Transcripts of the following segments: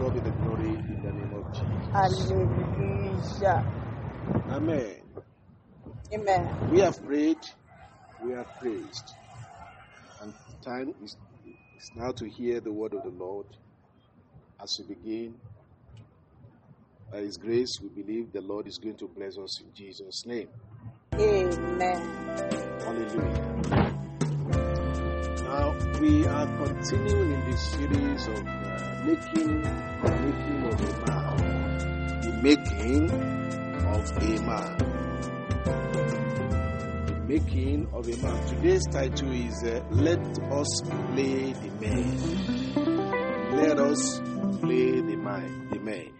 God be the glory in the name of Jesus. Hallelujah. Amen. Amen. We have prayed, we have praised. And time is, is now to hear the word of the Lord as we begin. By His grace, we believe the Lord is going to bless us in Jesus' name. Amen. Hallelujah. Now, we are continuing in this series of uh, making, making of a man. The making of a man. The making of a man. Today's title is uh, Let Us Play the Man. Let us play the man. The man.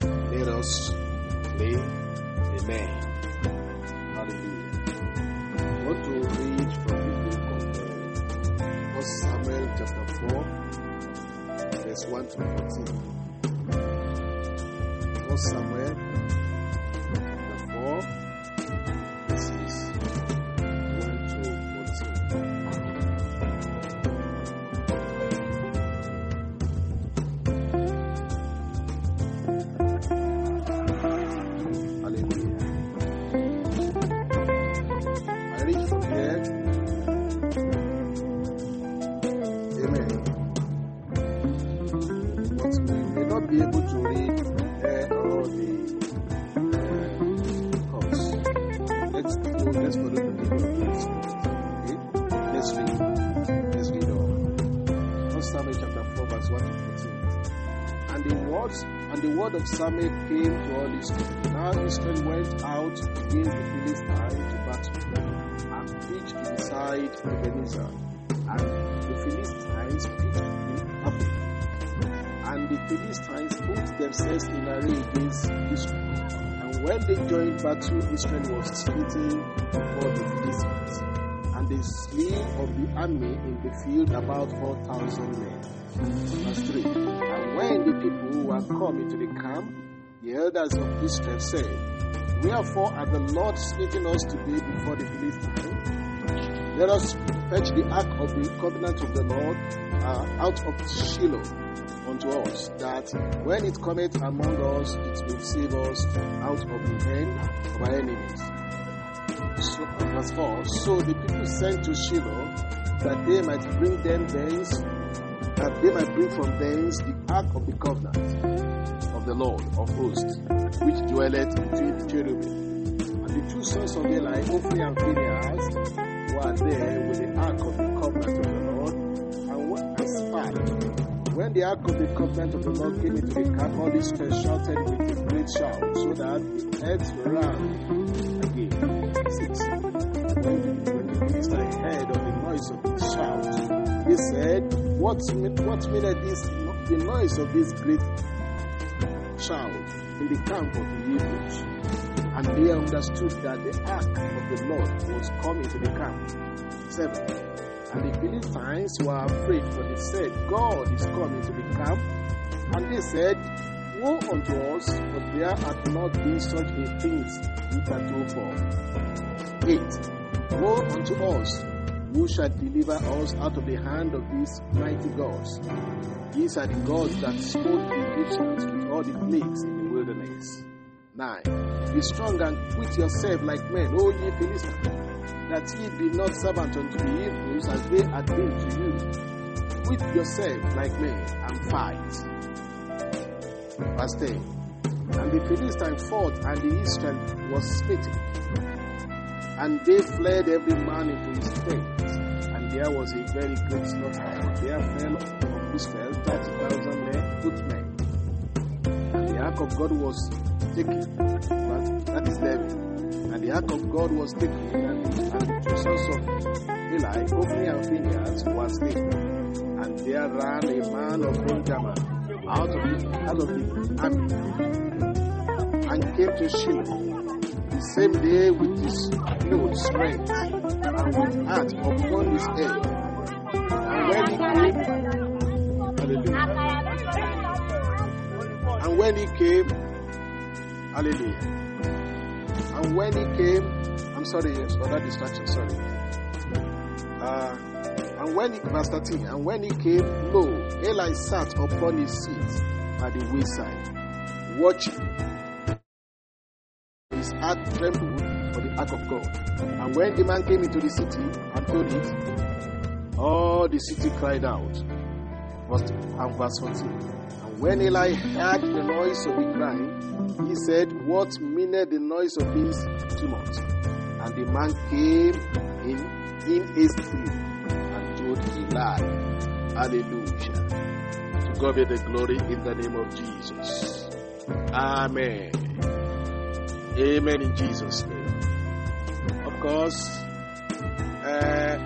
Let us play the man. Hallelujah. To read from the book of uh, 1 Samuel chapter 4, verse 1 to 14. 1 joined battle, Israel was smitten before the Philistines. And they slew of the army in the field about four thousand men. Verse 3. And when the people were come into the camp, the elders of Israel said, Wherefore hath the Lord smitten us today before the Philistines? Let us fetch the ark of the covenant of the Lord uh, out of Shiloh unto us, that when it cometh among us, it will save us out of the hand of our enemies. So, verse 4 So the people sent to Shiloh that they might bring them thence, that they might bring from thence the ark of the covenant of the Lord of hosts, which dwelleth between the cherubim. And the two sons of Eli, Ophni and Phinehas, were there with the ark of the covenant of the Lord, what. When the ark of the covenant of the Lord came into the camp, all Israel shouted with a great shout, so that the heads ran again. 6. When the, Philistines heard of the noise of the shout, they said, What, what meaneth this, the noise of this great shout in the camp of the Hebrews? And they understood that the ark of the Lord was coming to the camp. 7. And the Philistines were afraid, for they said, God is coming to the camp. And they said, Woe unto us, for there hath not been such a thing hitherto. 8. Woe unto us, who shall deliver us out of the hand of these mighty gods? These are the gods that smote the Egyptians with all the plagues in the wilderness. 9. Be strong and quit yourself like men, O ye Philistines, that ye be not servant unto the Hebrews as they had been to you. Quit yourself like men and fight. Verse 10. And the Philistines fought, and the Israel was smitten. And they fled every man into his tent. And there was a very great slaughter. There fell of Israel thirty thousand men, footmen. And the ark of God was taken. But that is eleven. The ark of God was taken, and, the sons of Eli, Ophni and Phinehas, was slain. And there ran a man of Benjamin out of the, out of the army and came to Shiloh the same day with his clothes rent and with hat upon his head. And when he came, hallelujah. And when he came, hallelujah. And when he came, I'm sorry, yes, that distraction, sorry. Uh, and when he, verse 13, and when he came, lo, Eli sat upon his seat, by the wayside, watching. His heart trembled for the ark of God. And when the man came into the city and told it, all the city cried out. And verse 14. When Eli heard the noise of the crying, he said, What meaneth the noise of this tumult? And the man came in, in hastily and told Eli. Hallelujah. To God be the glory in the name of Jesus. Amen. Amen in Jesus' name. Of course, uh,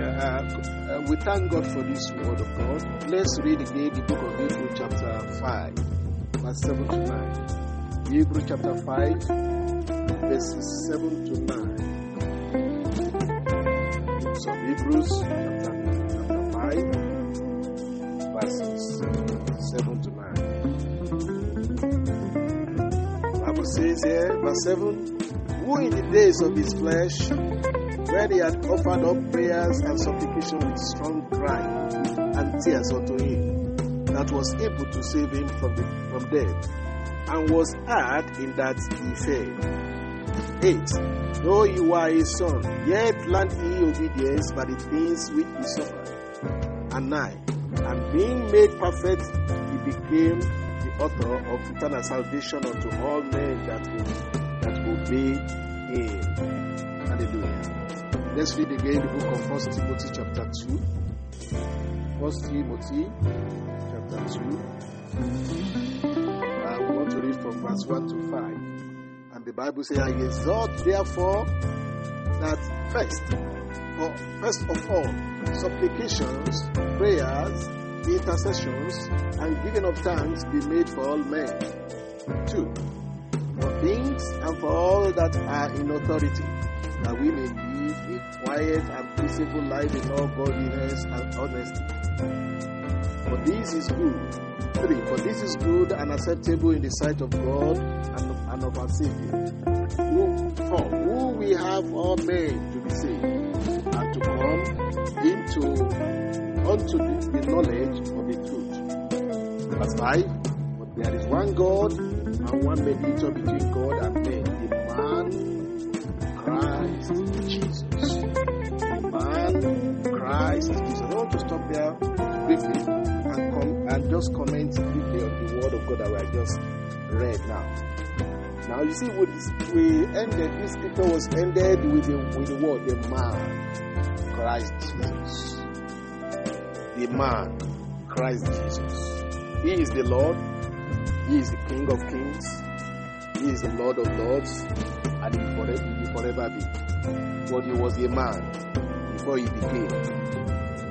uh, we thank God for this word of God. Let's read again the book of Hebrew, chapter 5, verse 7 to 9. Hebrew, chapter 5, verses 7 to 9. So, Hebrews, chapter, chapter 5, verses 7 to 9. Bible says here, verse 7 Who in the days of his flesh, when he had offered up prayers and supplication with strong crying and tears unto him, that was able to save him from, the, from death, and was heard in that he failed. 8. Though he were a son, yet learned he obedience by the things which he suffered. And 9. And being made perfect, he became the author of eternal salvation unto all men that will, that obey him. Hallelujah. Let's read again the book of 1 Timothy chapter 2. 1 Timothy chapter 2. I want to read from verse 1 to 5. And the Bible says, I exhort therefore that first, or first of all, supplications, prayers, intercessions, and giving of thanks be made for all men. Two, for things and for all that are in authority, that we may live a quiet and peaceable life in all godliness and honesty. For this is good. Three, for this is good and acceptable in the sight of God and, and of our Savior, who, for who we have all men to be saved, and to come into unto the, the knowledge of the truth. Verse 5 But there is one God and one mediator between God and men, Jesus. Man Christ Jesus. I want to stop there briefly and come and just comment briefly on the word of God that we have just read now. Now you see, we, we ended this scripture was ended with the with the word the man Christ Jesus. The man Christ Jesus. He is the Lord. He is the King of Kings. He is the Lord of Lords, and he will forever be. But he was a man before he became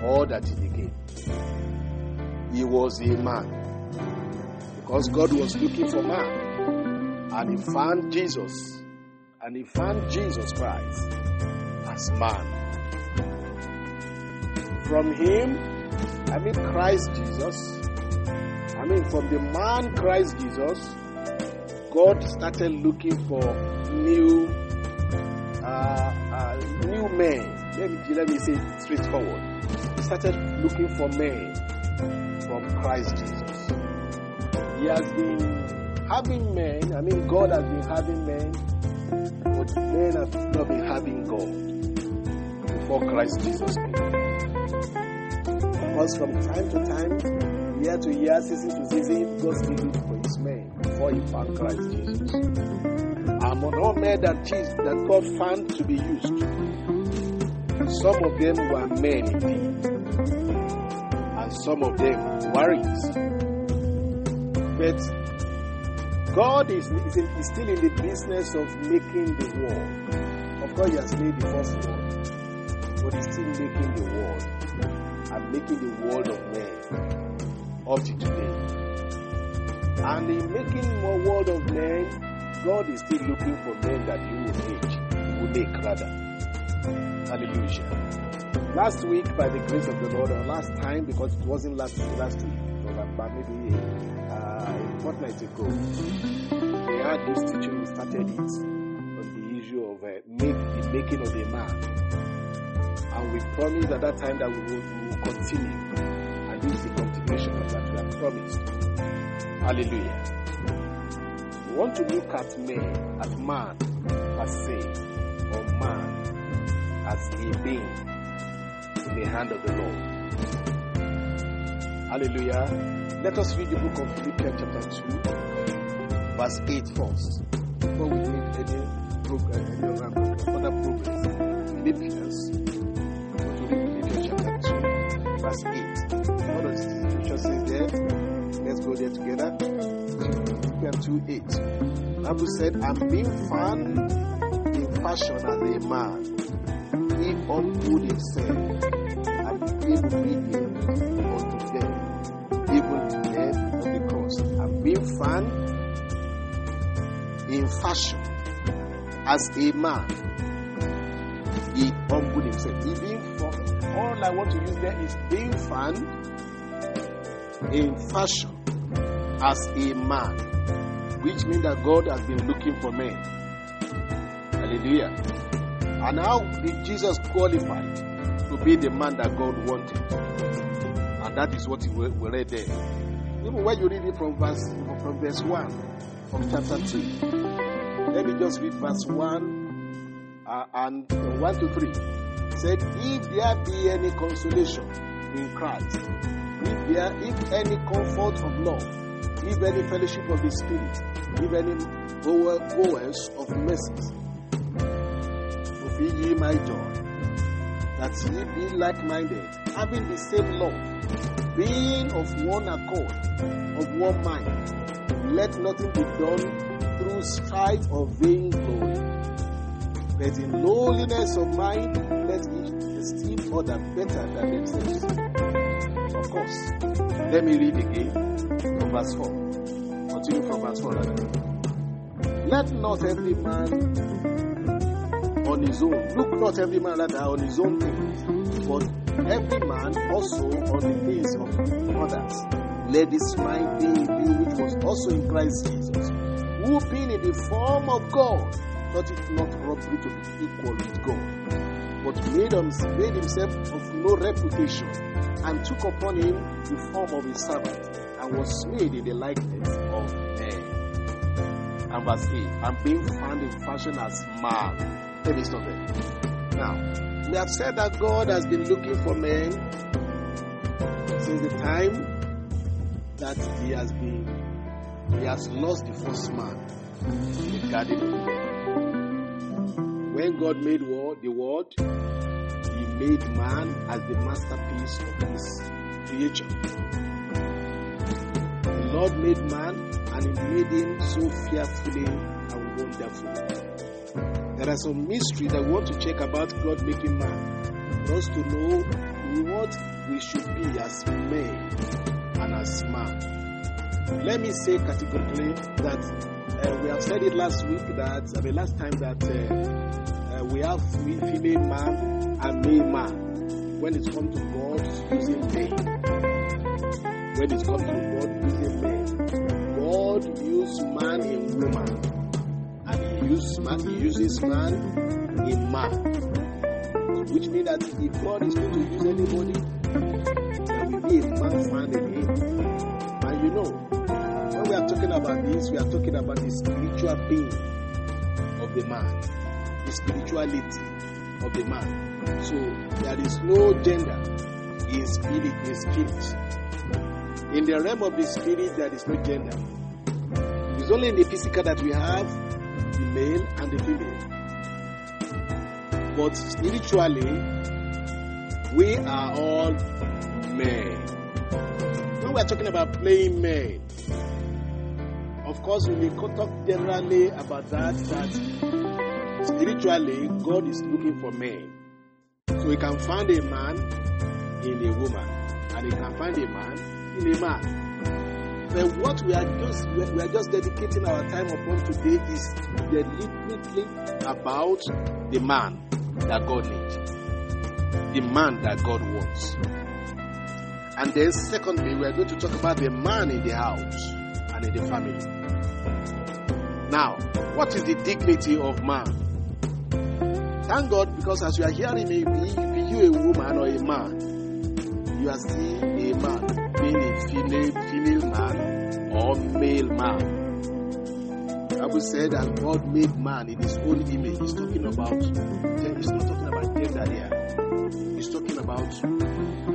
all that he became. He was a man because God was looking for man, and he found Jesus, and he found Jesus Christ as man. From him, I mean Christ Jesus, I mean from the man Christ Jesus, God started looking for new, uh, uh, new men. Let me let me say it straightforward. He started looking for men from Christ Jesus. He has been having men. I mean, God has been having men, but men have not been having God before Christ Jesus. Because from time to time, year to year, season to season, God still looking for His men before He found Christ Jesus. Among all men that Jesus, that God found to be used, some of them were men and some of them warriors. But God is, is, is still in the business of making the world. Of course, He has made the first world, but He's still making the world and making the world of men up to today. And in making more world of men, God is still looking for men that He will make, will make rather. Hallelujah. Last week, by the grace of the Lord, or last time, because it wasn't last week, last week, was about maybe uh, a fortnight ago, we had this teaching, we started it on the issue of uh, make, the making of a man. And we promised at that time that we will, we will continue. And this is the continuation of that we have promised. Hallelujah. Want to look at man, at man per se, or man as a being in the hand of the Lord. Hallelujah. Let us read the book of Philippians chapter 2, verse 8 first. Before we make any progress, any other progress. Philippians, read Philippians chapter 2, verse 8. What does the scripture say there? Let's go there together. Philippians 2 8. Bible said, I'm being found in fashion as a man. He humbled himself and became obedient unto death, even death of the cross. I'm being found in fashion as a man. He humbled himself. He being found, all I want to use there is being found in fashion as a man, which means that God has been looking for men. Hallelujah. And how did Jesus qualify to be the man that God wanted? And that is what we read there. Even when you read it from verse from verse 1 of chapter 2. Let me just read verse 1 uh, and uh, 1 to 3. It said, If there be any consolation in Christ, if there if any comfort of love, if any fellowship of the Spirit, if any goers of mercies, fulfill ye my joy, that ye be like-minded, having the same love, being of one accord, of one mind. Let nothing be done through strife or vain glory, but in lowliness of mind, let each esteem other better than themselves. Of course, let me read again from verse 4. Continue from verse 4. Let not every man on his own. Look not every man rather on his own things, but every man also on the things of others. Let this mind be in you which was also in Christ Jesus, who being in the form of God, thought it not robbery to be equal with God, but made himself of no reputation, and took upon him the form of a servant, and was made in the likeness of men. And verse 8, and being found in fashion as man. Let me stop there. Now, we have said that God has been looking for men since the time that he has been, he has lost the first man the Garden. When God made war, the world, he made man as the masterpiece of his creation. The Lord made man and he made him so fearfully and wonderfully. There are some mystery that we want to check about God making man. For us to know what we should be as men and as man. Let me say categorically that uh, we have said it last week that, I mean, last time that uh, uh, we have female man and male man when it comes to God using men. When it comes to God using men. God used man in woman and he uses man, he uses man in man. Which means that if God is going to use anybody, there will be a man in him. And you know, when we are talking about this, we are talking about the spiritual being of the man, the spirituality of the man. So there is no gender in spirit, in spirit. In the realm of the spirit, there is no gender. It's only in the physical that we have the male and the female. But spiritually, we are all men. When we are talking about playing men, of course, we may talk generally about that, that spiritually, God is looking for men. So he can find a man in a woman, and he can find a man in a man. But what we are just we are just dedicating our time upon today is deliberately about the man that God needs, the man that God wants. And then, secondly, we are going to talk about the man in the house and in the family. Now, what is the dignity of man? Thank God, because as you are hearing me, be, you a woman or a man, you are still a man. Meaning a female, female man or male man. Bible said that God made man in his own image. He's talking about, he's not talking about gender here. He's talking about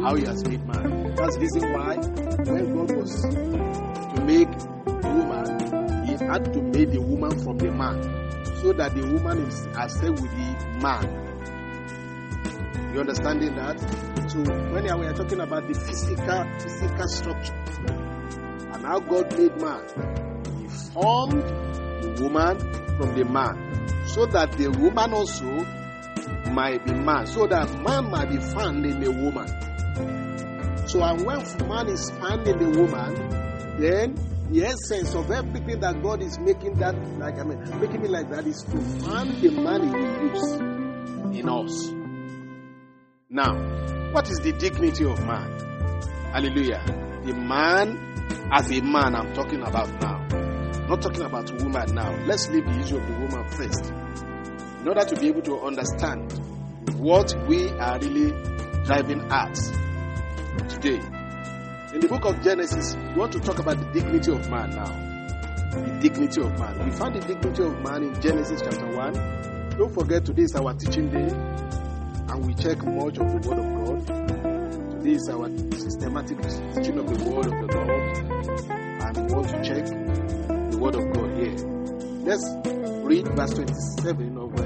how he has made man. That's the reason why when God was to make the woman, he had to make the woman from the man so that the woman is accepted with the man. You understanding that? So when we are talking about the physical physical structure and how God made man, He formed the woman from the man, so that the woman also might be man, so that man might be found in the woman. So and when man is found in the woman, then the essence of everything that God is making that like I mean making it like that is to find the man will use in us. Now, what is the dignity of man? Hallelujah. The man as a man I'm talking about now. Not talking about woman now. Let's leave the issue of the woman first. In order to be able to understand what we are really driving at today. In the book of Genesis, we want to talk about the dignity of man now. The dignity of man. We found the dignity of man in Genesis chapter 1. Don't forget, today is our teaching day and we check much of the Word of God. Today is our systematic teaching of the Word of the Lord, and we want to check the Word of God here. Let's read verse 27 of uh,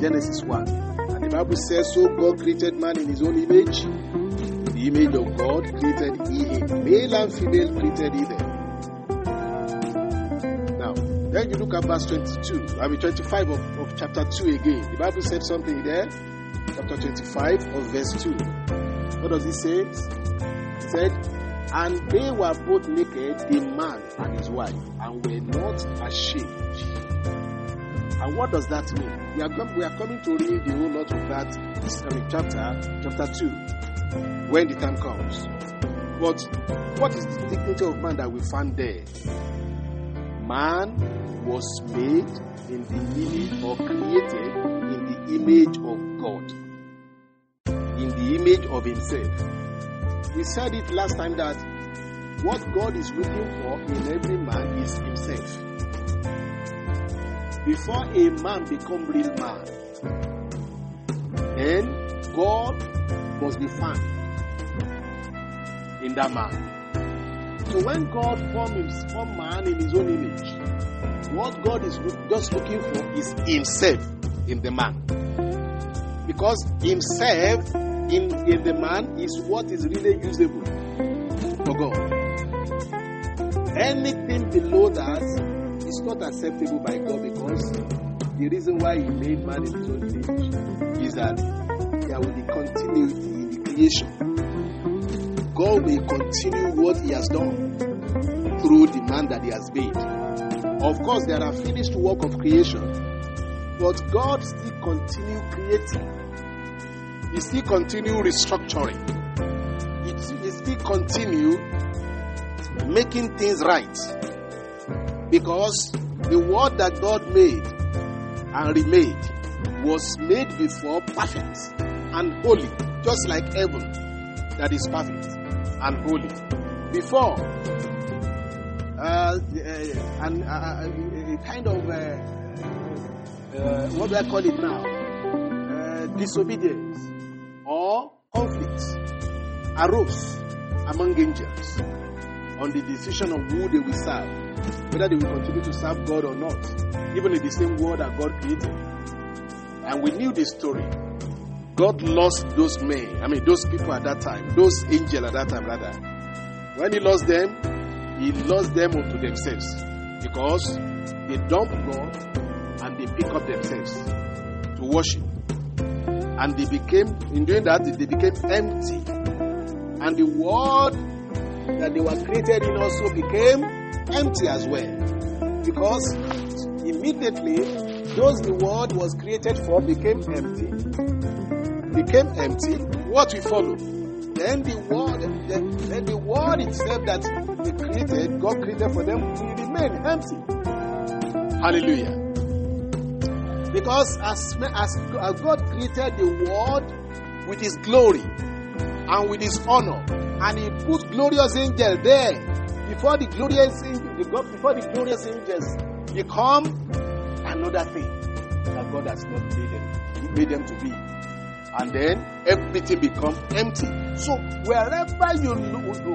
Genesis 1. And the Bible says, So God created man in his own image. The image of God created he him. Male and female created he them. You look at verse 22, I mean 25 of, of chapter 2 again. The Bible said something there, chapter 25 of verse 2. What does it say? It said, And they were both naked, the man and his wife, and were not ashamed. And what does that mean? We are, com- we are coming to read the whole lot of that I mean, chapter, chapter 2, when the time comes. But what is the dignity of man that we find there? Man was made in the image or created in the image of God, in the image of Himself. We said it last time that what God is looking for in every man is Himself. Before a man become real man, then God must be found in that man. So when God formed, formed man in his own image, what God is just looking for is himself in the man. Because himself in, in the man is what is really usable for God. Anything below that is not acceptable by God because the reason why he made man in his own image is that there will be continuity in the creation. God will continue what He has done through the man that He has made. Of course, there are finished work of creation, but God still continue creating. He still continue restructuring. He still continue making things right. Because the world that God made and remade was made before perfect and holy, just like heaven that is perfect and holy. Before, uh, uh, and uh, a kind of uh, what do I call it now? Uh, disobedience or conflict arose among angels on the decision of who they will serve, whether they will continue to serve God or not, even in the same world that God created. And we knew this story. God lost those men, I mean, those people at that time, those angels at that time, rather. When He lost them, He lost them unto themselves because they dumped God and they pick up themselves to worship. And they became, in doing that, they became empty. And the world that they were created in also became empty as well. Because immediately, those the world was created for became empty became empty, what we follow? Then the world, then, then the world itself that they created, God created for them, will remain empty. Hallelujah. Because as, as, God created the world with His glory and with His honor and he put glorious angels there before the glorious before the glorious angels become another thing that God has not made them, made them to be. And then everything becomes empty. So wherever you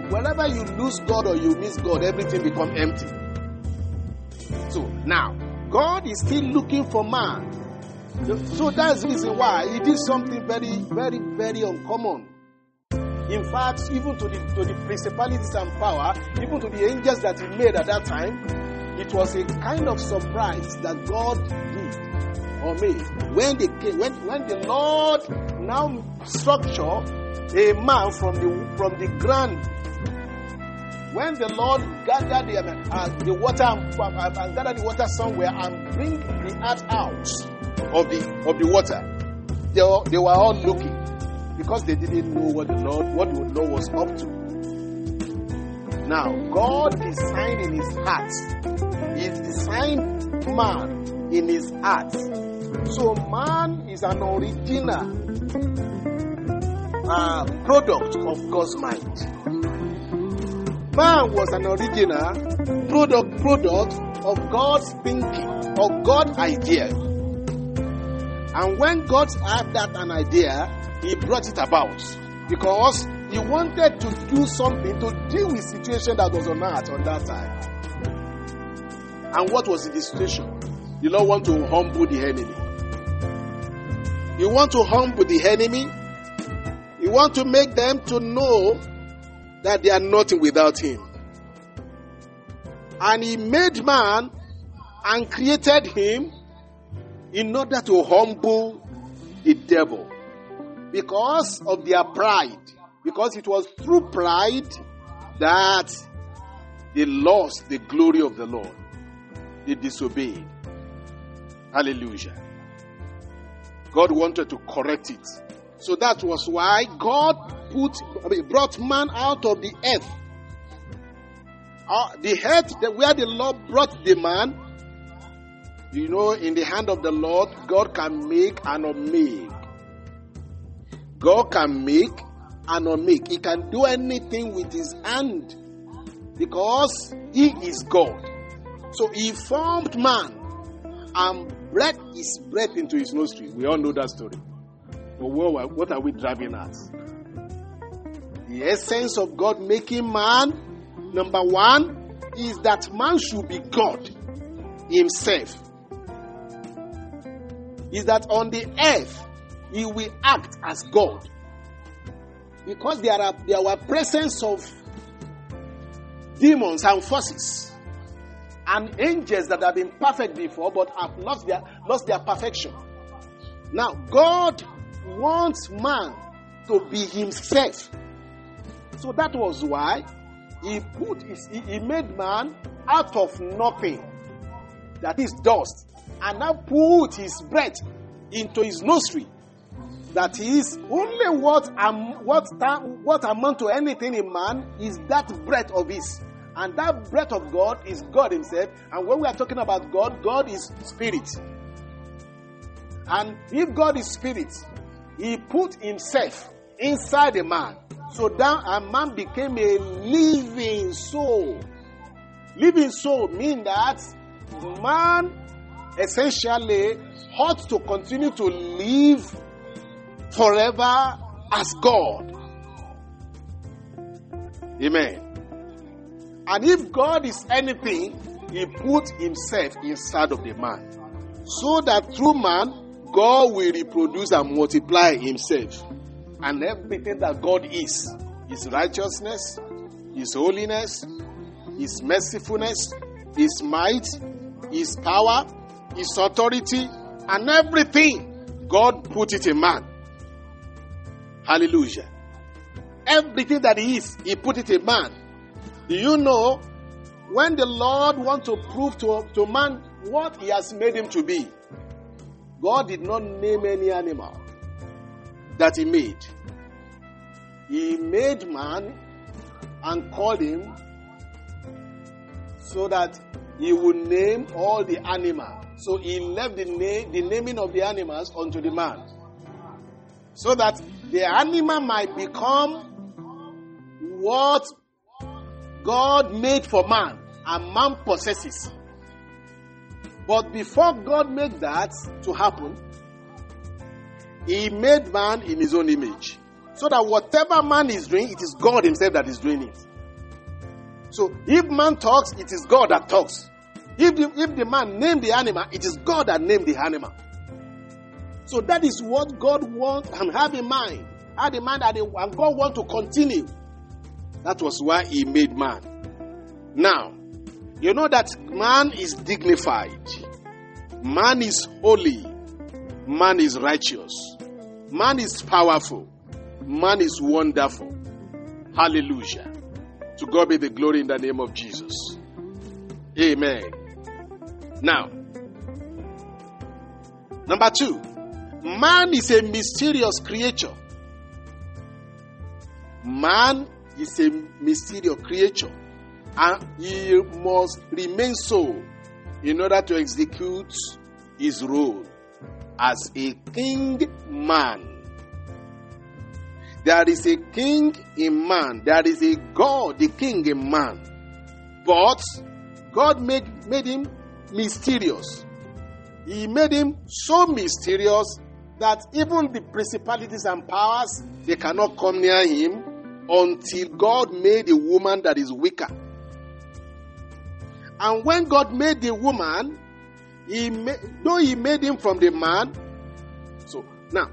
wherever you lose God or you miss God, everything becomes empty. So now God is still looking for man. So that's the reason why he did something very, very, very uncommon. In fact, even to the to the principalities and power, even to the angels that he made at that time, it was a kind of surprise that God did made when they came, when when the Lord now structure a man from the from the ground. When the Lord gathered the, uh, the water and, uh, and gather the water somewhere and bring the earth out of the of the water, they were, they were all looking because they didn't know what the Lord what the Lord was up to. Now God designed in His heart, He designed man in His heart. So man is an original uh, product of God's mind. Man was an original product product of God's thinking, of God's idea. And when God had that an idea, He brought it about because He wanted to do something to deal with situation that was on earth on that time. And what was the situation? The Lord want to humble the enemy. You want to humble the enemy. You want to make them to know that they are nothing without him. And he made man and created him in order to humble the devil because of their pride. Because it was through pride that they lost the glory of the Lord. They disobeyed. Hallelujah. God wanted to correct it. So that was why God put, I mean, brought man out of the earth. Uh, the earth that where the Lord brought the man, you know, in the hand of the Lord, God can make and unmake. God can make and unmake. He can do anything with his hand because he is God. So he formed man and breathed his breath into his nostril. We all know that story. But what, what are we driving at? The essence of God making man, number one, is that man should be God himself. Is that on the earth he will act as God. Because there are there were presence of demons and forces and angels that have been perfect before but have lost their lost their perfection. Now God wants man to be himself. So that was why he put his, he, made man out of nothing, that is dust, and now put his breath into his nostril. That is only what um, what what amount to anything in man is that breath of his, and that breath of God is God Himself. And when we are talking about God, God is spirit. And if God is spirit, He put Himself inside a man. So that a man became a living soul. Living soul means that man essentially ought to continue to live forever as God. Amen. And if God is anything, He put Himself inside of the man. So that through man, God will reproduce and multiply Himself. And everything that God is His righteousness, His holiness, His mercifulness, His might, His power, His authority, and everything, God put it in man. Hallelujah. Everything that He is, He put it in man. Do you know when the Lord wants to prove to, to man what He has made him to be? God did not name any animal that He made. He made man and called him so that He would name all the animals. So He left the, name, the naming of the animals unto the man. So that the animal might become what God made for man and man possesses. But before God made that to happen, He made man in His own image. So that whatever man is doing, it is God Himself that is doing it. So if man talks, it is God that talks. If the, if the man named the animal, it is God that named the animal. So that is what God wants and have in mind. Had in mind that they, and God want to continue. That was why He made man. Now, you know that man is dignified, man is holy, man is righteous, man is powerful, man is wonderful. Hallelujah. To God be the glory in the name of Jesus. Amen. Now, number two, man is a mysterious creature. Man is a mysterious creature, and he must remain so in order to execute his role as a king man. There is a king in man, there is a God, the king in man. But God made, made him mysterious. He made him so mysterious that even the principalities and powers they cannot come near him until God made a woman that is weaker. And when God made the woman, he made, though he made him from the man, so now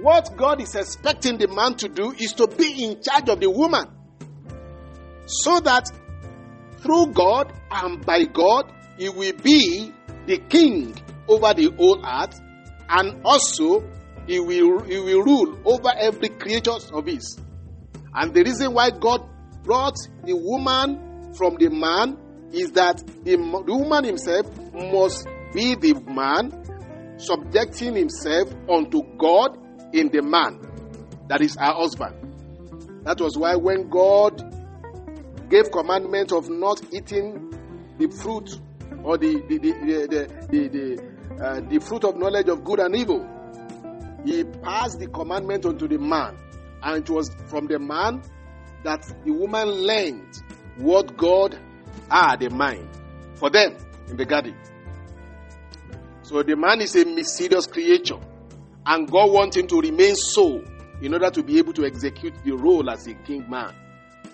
what God is expecting the man to do is to be in charge of the woman. So that through God and by God, he will be the king over the whole earth and also he will, he will rule over every creature of his. And the reason why God brought the woman from the man is that the, the woman himself must be the man subjecting himself unto God in the man that is her husband. That was why when God gave commandment of not eating the fruit or the the the the, the, the, uh, the fruit of knowledge of good and evil, he passed the commandment unto the man, and it was from the man that the woman learned what God had in mind for them in the garden. So the man is a mysterious creature. And God wants him to remain so in order to be able to execute the role as a king man.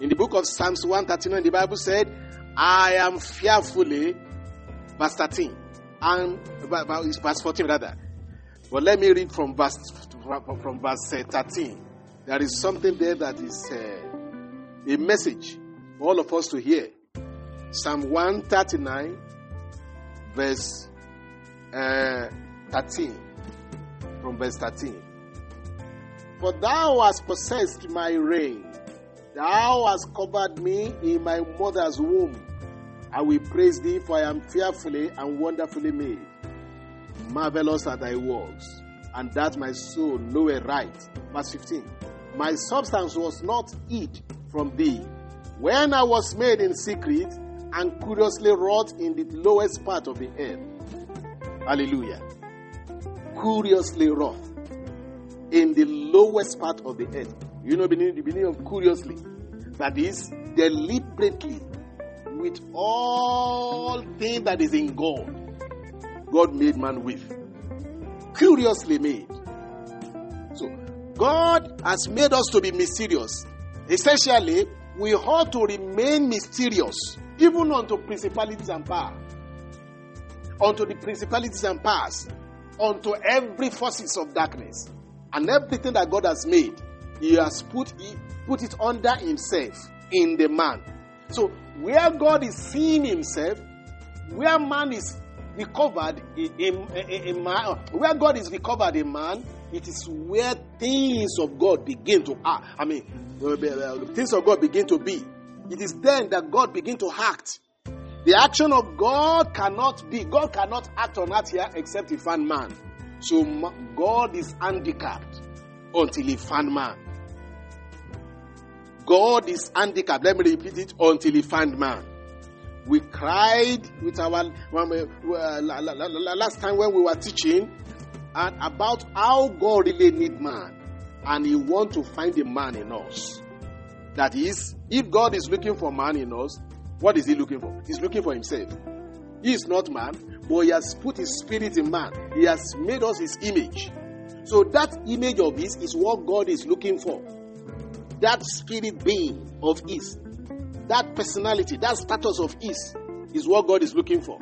In the book of Psalms 139, the Bible said, I am fearfully, verse 13, and verse 14 rather. But let me read from verse from verse uh, 13. There is something there that is uh, a message for all of us to hear. Psalm 139, verse uh, 13 from verse 13. For thou hast possessed my reign, thou hast covered me in my mother's womb. I will praise thee, for I am fearfully and wonderfully made. Marvelous are thy works, and that my soul knoweth right. Verse 15. My substance was not hid from thee, when I was made in secret and curiously wrought in the lowest part of the earth. Hallelujah curiously wrought in the lowest part of the earth. You know the meaning of curiously? That is deliberately with all things that is in God. God made man with. Curiously made. So God has made us to be mysterious. Essentially, we ought to remain mysterious, even unto principalities and powers. Unto the principalities and powers unto every forces of darkness and everything that God has made, He has put it, put it under Himself in the man. So where God is seeing Himself, where man is recovered in, in, in, man, where God is recovered in man, it is where things of God begin to act. I mean, things of God begin to be. It is then that God begin to act. The action of God cannot be, God cannot act on earth here except he found man. So God is handicapped until he found man. God is handicapped. Let me repeat it until he found man. We cried with our uh, last time when we were teaching and about how God really need man, and He want to find a man in us. That is, if God is looking for man in us, what is he looking for? He's looking for himself. He is not man, but he has put his spirit in man. He has made us his image. So that image of his is what God is looking for. That spirit being of his, that personality, that status of his is what God is looking for.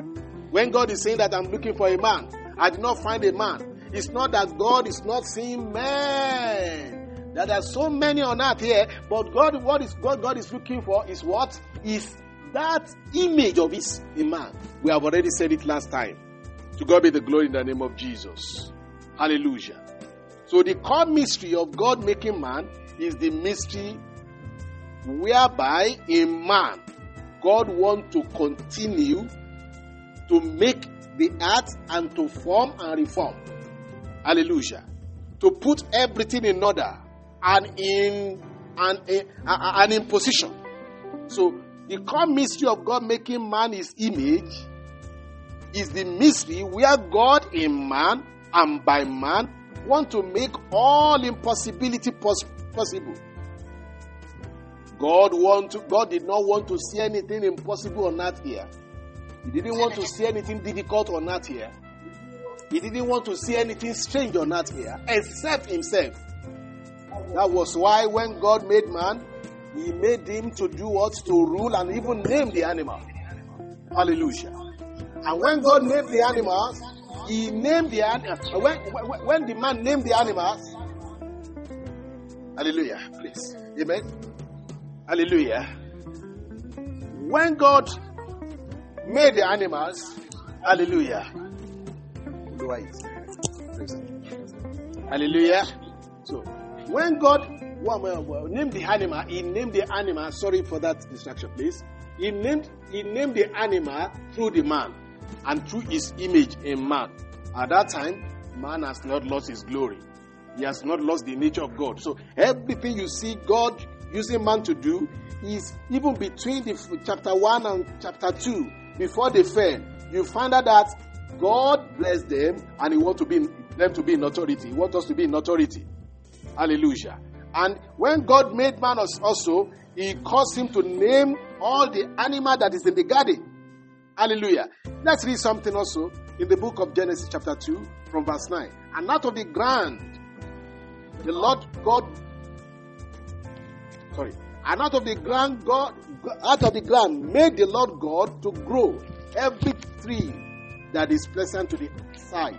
When God is saying that I'm looking for a man, I did not find a man. It's not that God is not seeing men. There are so many on earth here, but God, what is God, God is looking for is what is that image of His in man. We have already said it last time. To God be the glory in the name of Jesus. Hallelujah. So the core mystery of God making man is the mystery whereby in man God wants to continue to make the earth and to form and reform. Hallelujah. To put everything in order and in and, and in position. So the core mystery of God making man his image is the mystery where God in man and by man want to make all impossibility pos- possible. God want to, God did not want to see anything impossible on earth here. He didn't want to see anything difficult on earth here. He didn't want to see anything strange on earth here except himself. That was why when God made man, he made him to do what? To rule and even name the animal. Hallelujah. And when God named the animals, he named the animals. When, when, when the man named the animals, hallelujah, please. Amen. Hallelujah. When God made the animals, hallelujah. Hallelujah. So, when God named the animal, he named the animal, sorry for that distraction, please. He named, he named the animal through the man and through his image in man. At that time, man has not lost his glory. He has not lost the nature of God. So everything you see God using man to do is even between the chapter 1 and chapter 2, before they fell, you find out that God blessed them and He wants to be them to be in authority. He wants us to be in authority. Hallelujah. And when God made man also, He caused him to name all the animal that is in the garden. Hallelujah. Let's read something also in the book of Genesis, chapter 2, from verse 9. And out of the ground, the Lord God, sorry, and out of the ground, God, out of the ground, made the Lord God to grow every tree that is pleasant to the sight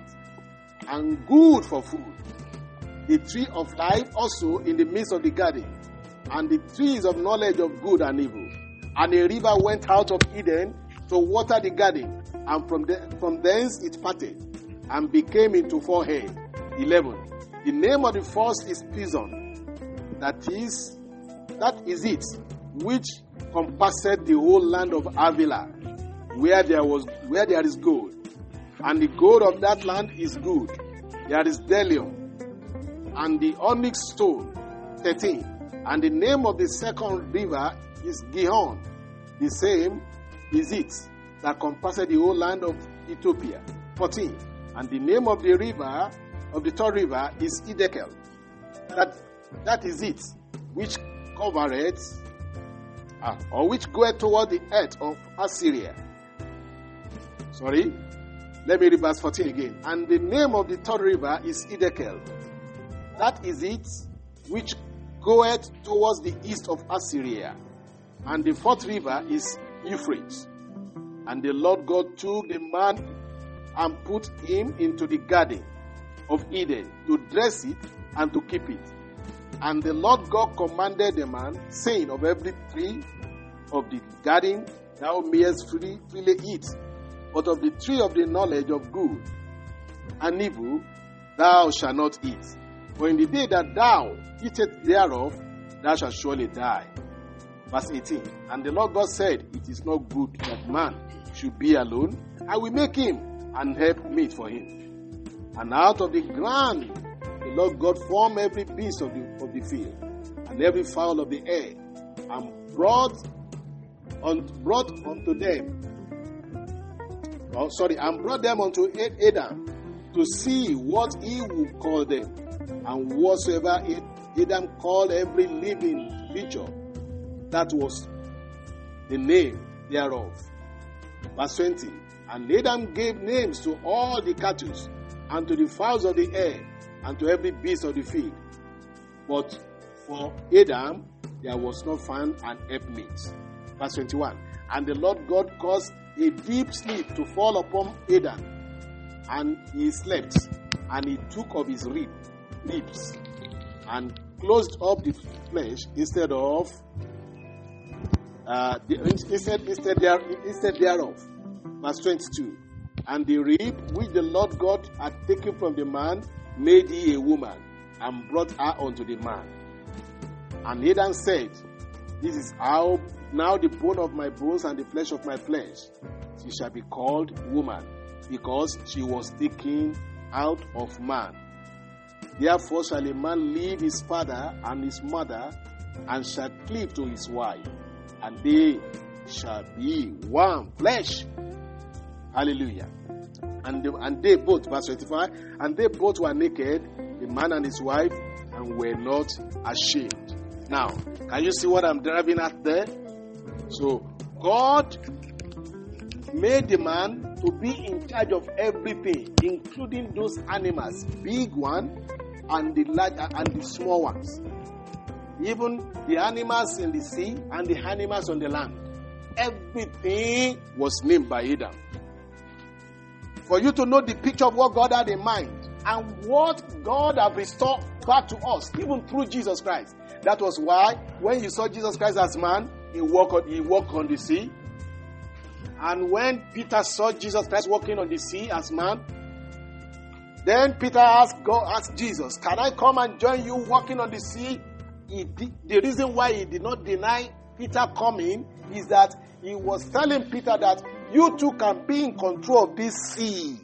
and good for food the tree of life also in the midst of the garden, and the trees of knowledge of good and evil. And a river went out of Eden to water the garden, and from, the, from thence it parted, and became into four heads. 11. The name of the first is Pison. That is, that is it, which compassed the whole land of Havilah, where there was where there is gold. And the gold of that land is good. There is bdellium and the onyx stone. 13. And the name of the second river is Gihon. The same is it that compasses the whole land of Ethiopia. 14. And the name of the river, of the third river, is Hiddekel. That, that is it, which covereth, uh, or which goeth toward the earth of Assyria. Sorry? Let me read verse 14 again. And the name of the third river is Hiddekel. That is it, which goeth towards the east of Assyria. And the fourth river is Euphrates. And the Lord God took the man and put him into the garden of Eden to dress it and to keep it. And the Lord God commanded the man, saying, Of every tree of the garden thou mayest freely eat, but of the tree of the knowledge of good and evil thou shalt not eat. For in the day that thou eatest thereof, thou shalt surely die. Verse 18. And the Lord God said, It is not good that man should be alone. I will make him and help meet for him. And out of the ground the Lord God formed every beast of the, of the field and every fowl of the air and brought, brought unto them, oh, sorry, and brought them unto Adam to see what he would call them. And whatsoever Adam called every living creature, that was the name thereof. Verse 20. And Adam gave names to all the cattle, and to the fowls of the air, and to every beast of the field. But for Adam there was not found an helpmate. Verse 21. And the Lord God caused a deep sleep to fall upon Adam, and he slept, and he took of his rib, ribs, and closed up the flesh instead of uh, the, instead instead, there, instead thereof. Verse 22. And the rib which the Lord God had taken from the man made he a woman and brought her unto the man. And Adam said, This is how now the bone of my bones and the flesh of my flesh. She shall be called woman, because she was taken out of man. Therefore shall a man leave his father and his mother, and shall cleave to his wife, and they shall be one flesh. Hallelujah. And they, and they both, verse 25, and they both were naked, the man and his wife, and were not ashamed. Now, can you see what I'm driving at there? So, God made the man to be in charge of everything, including those animals, big one and the large uh, and the small ones. Even the animals in the sea and the animals on the land. Everything was named by Adam. For you to know the picture of what God had in mind and what God has restored back to us, even through Jesus Christ. That was why when you saw Jesus Christ as man, he walked on, he walked on the sea. And when Peter saw Jesus Christ walking on the sea as man, then Peter asked God, asked Jesus, "Can I come and join you walking on the sea?" Did, the reason why he did not deny Peter coming is that he was telling Peter that you too can be in control of this sea.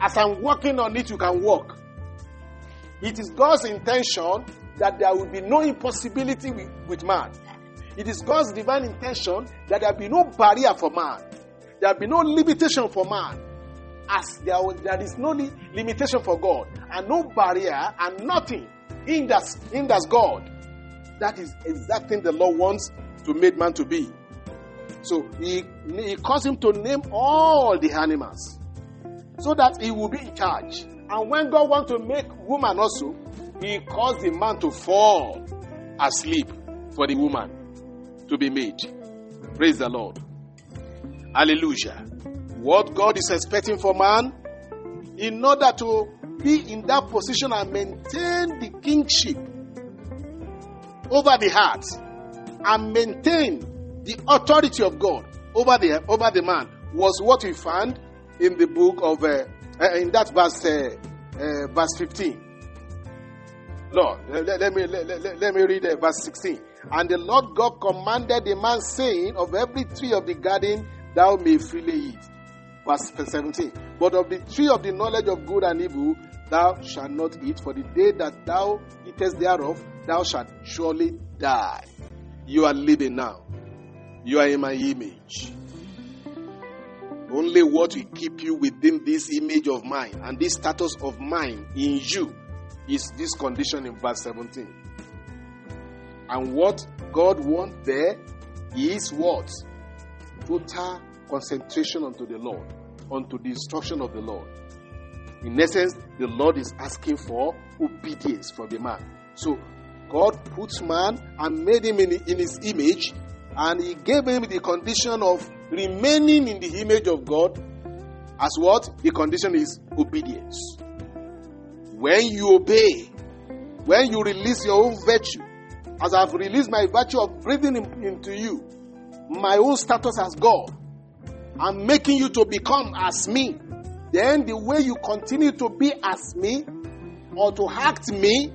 As I'm walking on it, you can walk. It is God's intention that there will be no impossibility with, with man. It is God's divine intention that there be no barrier for man. There be no limitation for man. As there, there is no li- limitation for God, and no barrier, and nothing hinders, hinders God. That is exactly the Lord wants to make man to be. So he, he caused him to name all the animals so that he will be in charge. And when God wants to make woman also, he caused the man to fall asleep for the woman to be made. Praise the Lord. Hallelujah. What God is expecting for man in order to be in that position and maintain the kingship over the heart and maintain the authority of God over the over the man was what we found in the book of uh, uh, in that verse uh, uh verse 15 Lord let, let me let, let, let, me read uh, verse 16 and the Lord God commanded the man saying of every tree of the garden thou may freely eat verse 17 but of the tree of the knowledge of good and evil thou shalt not eat for the day that thou eatest thereof thou shalt surely die you are living now you are in my image. Only what will keep you within this image of mine and this status of mine in you is this condition in verse 17. And what God wants there is what? Total concentration unto the Lord, unto the instruction of the Lord. In essence, the Lord is asking for obedience from the man. So God puts man and made him in, in his image and he gave him the condition of remaining in the image of God as what? The condition is obedience. When you obey, when you release your own virtue, as I've released my virtue of breathing in, into you, my own status as God, I'm making you to become as me. Then the way you continue to be as me, or to act me,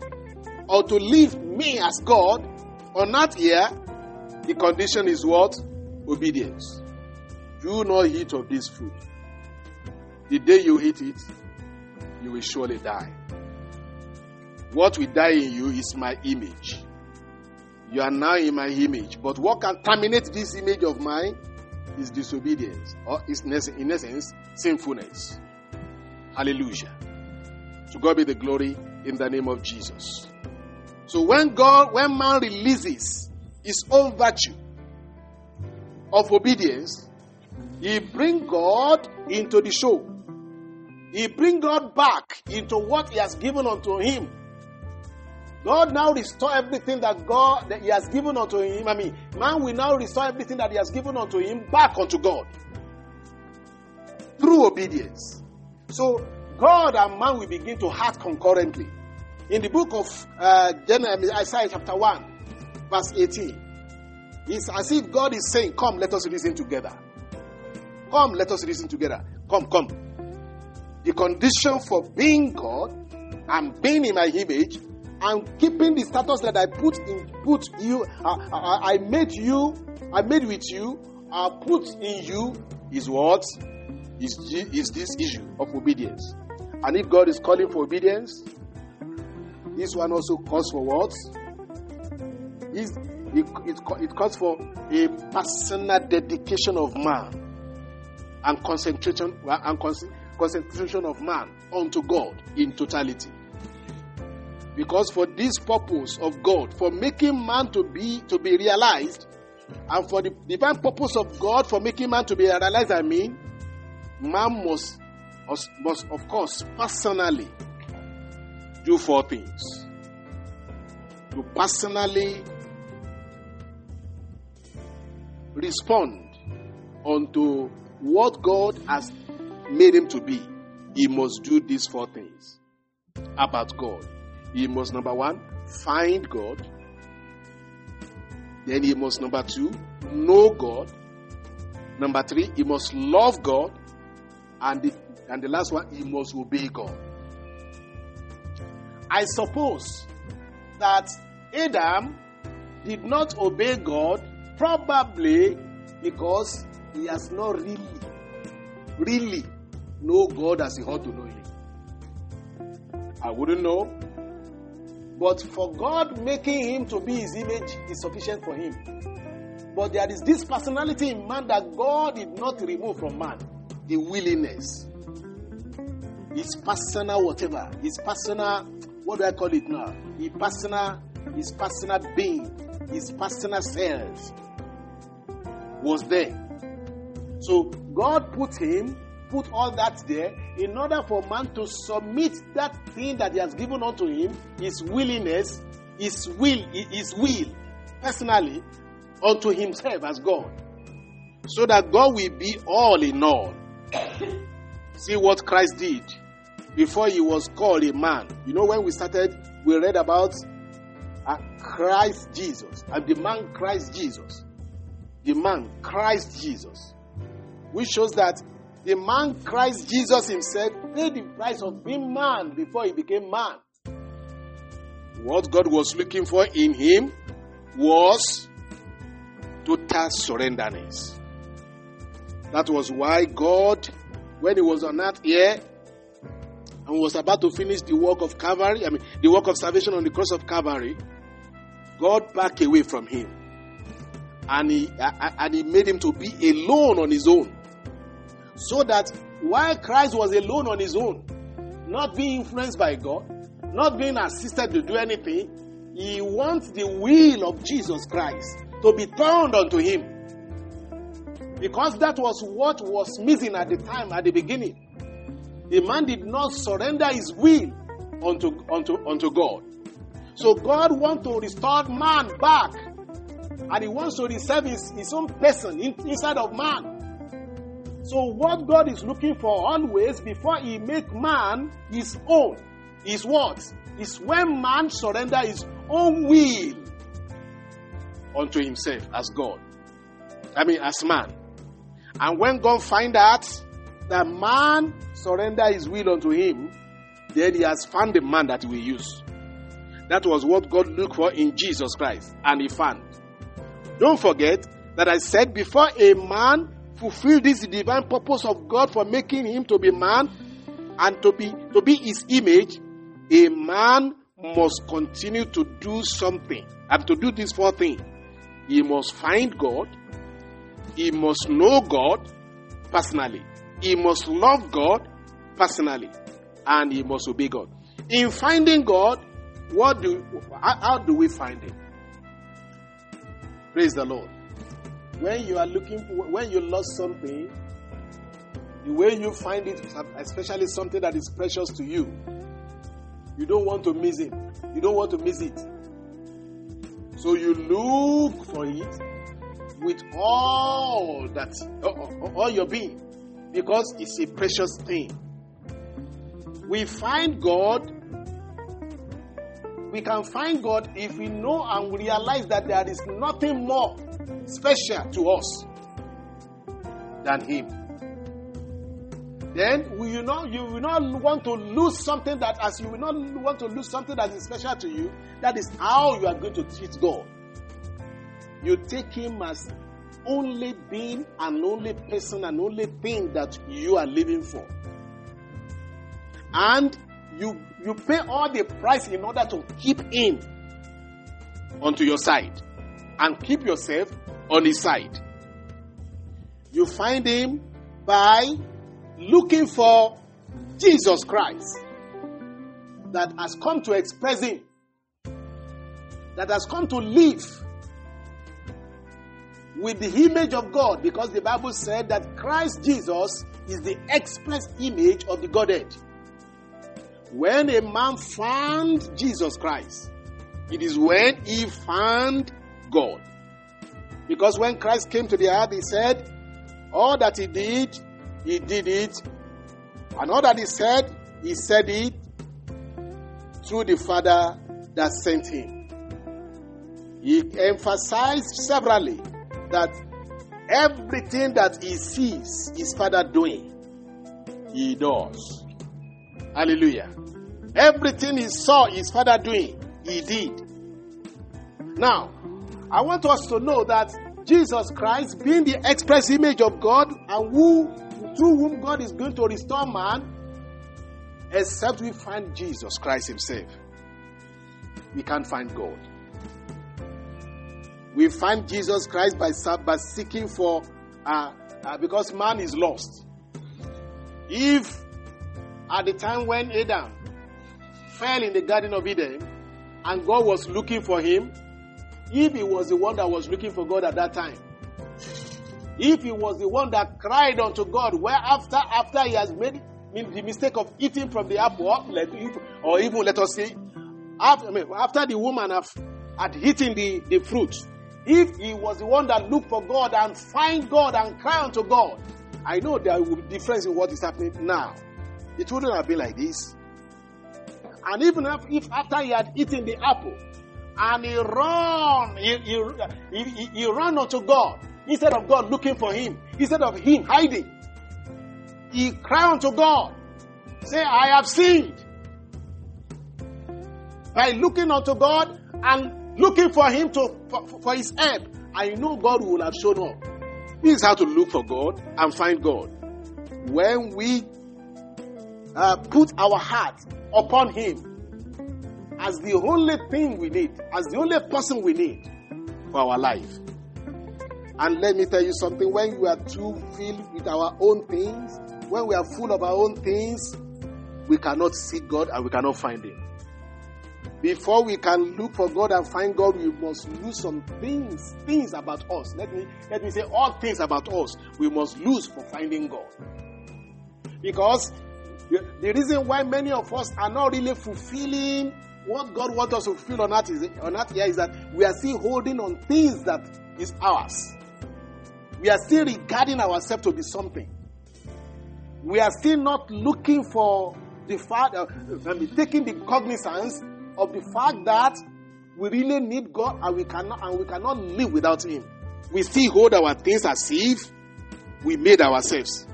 or to live me as God on that here the condition is what? Obedience. Do not eat of this fruit. The day you eat it, you will surely die. What will die in you is my image. You are now in my image. But what can terminate this image of mine is disobedience, or is in essence sinfulness. Hallelujah. To God be the glory in the name of Jesus. So when God, when man releases his own virtue of obedience, he bring God into the show. He bring God back into what he has given unto him. God now restore everything that God that he has given unto him. I mean, man will now restore everything that he has given unto him back unto God through obedience. So God and man will begin to act concurrently. In the book of uh, Isaiah chapter 1, verse 18, it's as if God is saying, Come, let us reason together. Come, let us reason together. Come, come. The condition for being God and being in my image and keeping the status that I put in, put you, uh, I, I made you, I made with you, I put in you is what? Is, is this issue of obedience. And if God is calling for obedience, this one also calls for what? It, it, it calls for a personal dedication of man and concentration and concentration of man unto God in totality. Because for this purpose of God, for making man to be to be realized, and for the divine purpose of God for making man to be realized, I mean, man must must of course personally do four things. To personally respond unto what God has made him to be, he must do these four things about God. He must, number one, find God. Then he must, number two, know God. Number three, he must love God. And the, and the last one, he must obey God. I suppose that Adam did not obey God probably because he has not really, really know God as he ought to know him. I wouldn't know. But for God making him to be his image is sufficient for him. But there is this personality in man that God did not remove from man the willingness. His personal whatever, his personal, what do I call it now? His personal, his personal being, his personal self was there. So God put him, put all that there in order for man to submit that thing that he has given unto him, his willingness, his will, his will, personally, unto himself as God. So that God will be all in all. See what Christ did before he was called a man. You know, when we started, we read about uh, Christ Jesus and the man Christ Jesus. The man Christ Jesus. Which shows that the man Christ Jesus himself paid the price of being man before he became man. What God was looking for in him was total surrenderness. That was why God, when he was on earth here and was about to finish the work of Calvary, I mean, the work of salvation on the cross of Calvary, God backed away from him. And he, and he made him to be alone on his own. So that while Christ was alone on his own, not being influenced by God, not being assisted to do anything, he wants the will of Jesus Christ to be turned unto him. Because that was what was missing at the time, at the beginning. The man did not surrender his will unto, unto, unto God. So God wants to restore man back. And he wants to reserve his, his own person in, inside of man. So what God is looking for always before he make man his own is what? Is when man surrender his own will unto himself as God. I mean as man. And when God find out that man surrender his will unto him, then he has found the man that we use. That was what God looked for in Jesus Christ, and he found. Don't forget that I said before a man fulfill this divine purpose of God for making him to be man and to be to be his image, a man must continue to do something and to do this four things. He must find God, he must know God personally, he must love God personally, and he must obey God. In finding God, what do how, how do we find him? Praise the Lord. When you are looking for, when you lost something, the way you find it, especially something that is precious to you, you don't want to miss it. You don't want to miss it. So you look for it with all that, all your being, because it's a precious thing. We find God, we can find God if we know and realize that there is nothing more special to us than Him. Then you know you will not want to lose something that as you will not want to lose something that is special to you. That is how you are going to treat God. You take Him as only being and only person and only thing that you are living for. And you you pay all the price in order to keep Him onto your side and keep yourself on His side. You find Him by looking for Jesus Christ that has come to express Him, that has come to live with the image of God, because the Bible said that Christ Jesus is the express image of the Godhead. When a man found Jesus Christ, it is when he found God. Because when Christ came to the earth, he said, All that he did, he did it. And all that he said, he said it through the Father that sent him. He emphasized severally that everything that he sees his Father doing, he does. Hallelujah. Everything he saw his Father doing, he did. Now, I want us to know that Jesus Christ, being the express image of God, and who through whom God is going to restore man, except we find Jesus Christ Himself, we can't find God. We find Jesus Christ by, by seeking for, uh, uh, because man is lost. If at the time when Adam fell in the Garden of Eden and God was looking for him, if he was the one that was looking for God at that time, if he was the one that cried unto God, where after after he has made the mistake of eating from the apple, or even let us say, after, I mean, after the woman have, had eaten the, the fruit, if he was the one that looked for God and find God and cry unto God, I know there will be difference in what is happening now. It wouldn't have been like this. And even if, if after he had eaten the apple, and he run, he, he, he, he ran unto God, Instead of God looking for him, instead of him hiding, he cried unto God, say, I have sinned. By looking unto God and looking for him to for, for his help, I know God will have shown up. This is how to look for God and find God. When we uh, put our heart upon Him as the only thing we need, as the only person we need for our life. And let me tell you something when we are too filled with our own things, when we are full of our own things, we cannot seek God and we cannot find Him. Before we can look for God and find God, we must lose some things, things about us. Let me let me say all things about us we must lose for finding God. Because the reason why many of us are not really fulfilling what God wants us to feel on earth is on earth here is that we are still holding on things that is ours. We are still regarding ourselves to be something. We are still not looking for the fact, uh, taking the cognizance of the fact that we really need God and we cannot and we cannot live without Him. We still hold our things as if we made ourselves.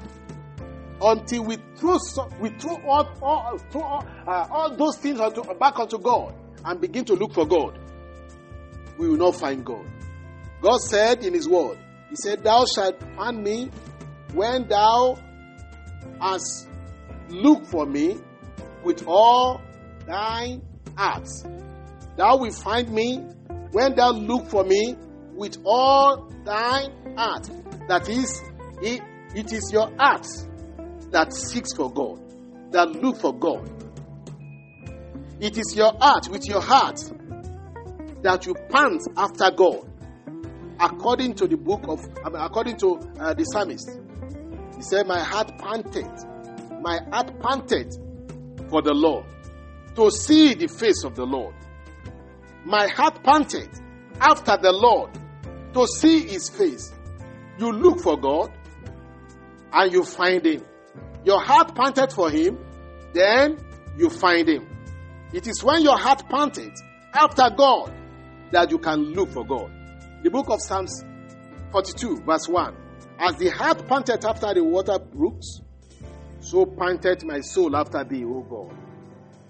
Until we throw we throw all all, all, uh, all those things onto, back onto God and begin to look for God, we will not find God. God said in His Word, He said, "Thou shalt find me when thou hast looked for me with all thine heart. Thou wilt find me when thou look for me with all thine heart. That is, it, it is your heart that seeks for God, that look for God. It is your heart with your heart that you pant after God. according to the book of, I mean, according to uh, the psalmist. He said, My heart panted, my heart panted for the Lord, to see the face of the Lord. My heart panted after the Lord, to see his face. You look for God and you find him. Your heart panted for him, then you find him. It is when your heart panted after God that you can look for God. The book of Psalms 42, verse 1. As the hart panted after the water brooks, so panted my soul after thee, O God.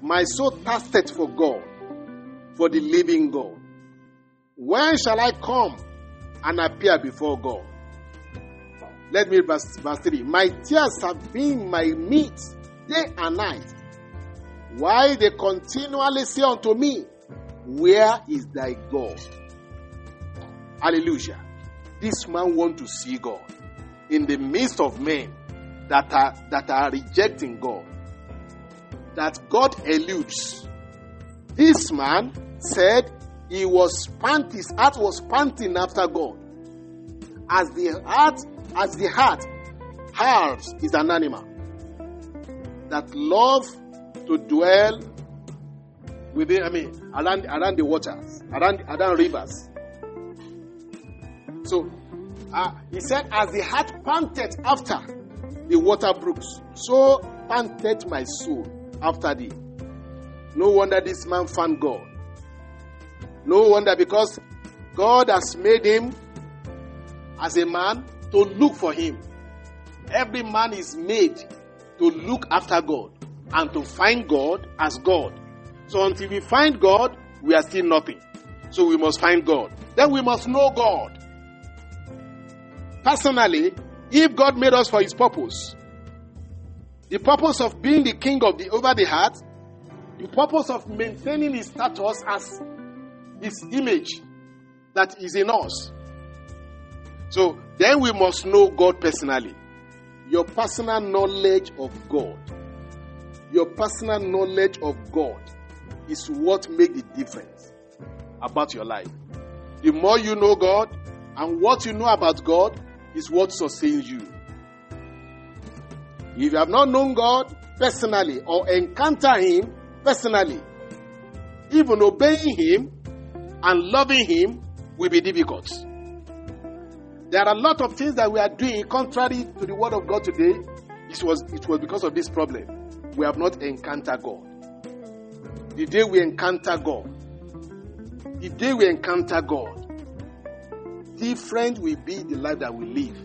My soul thirsted for God, for the living God. When shall I come and appear before God? Let me read verse, verse 3. My tears have been my meat day and night. Why they continually say unto me, Where is thy God? Hallelujah. This man want to see God in the midst of men that are that are rejecting God. That God eludes. This man said he was panting, his heart was panting after God. As the hart, as the hart, hart is an animal that love to dwell within, I mean, around, around the waters, around, around rivers. So, uh, he said, as the hart panted after the water brooks, so panted my soul after thee. No wonder this man found God. No wonder because God has made him as a man to look for him. Every man is made to look after God and to find God as God. So until we find God, we are still nothing. So we must find God. Then we must know God. Personally, if God made us for his purpose, the purpose of being the king of the over the heart, the purpose of maintaining his status as his image that is in us. So then we must know God personally. Your personal knowledge of God, your personal knowledge of God is what makes the difference about your life. The more you know God and what you know about God is what sustains you. If you have not known God personally or encounter Him personally, even obeying Him and loving Him will be difficult. There are a lot of things that we are doing contrary to the Word of God today. It was, it was because of this problem. We have not encountered God. The day we encounter God, the day we encounter God, different will be the life that we live.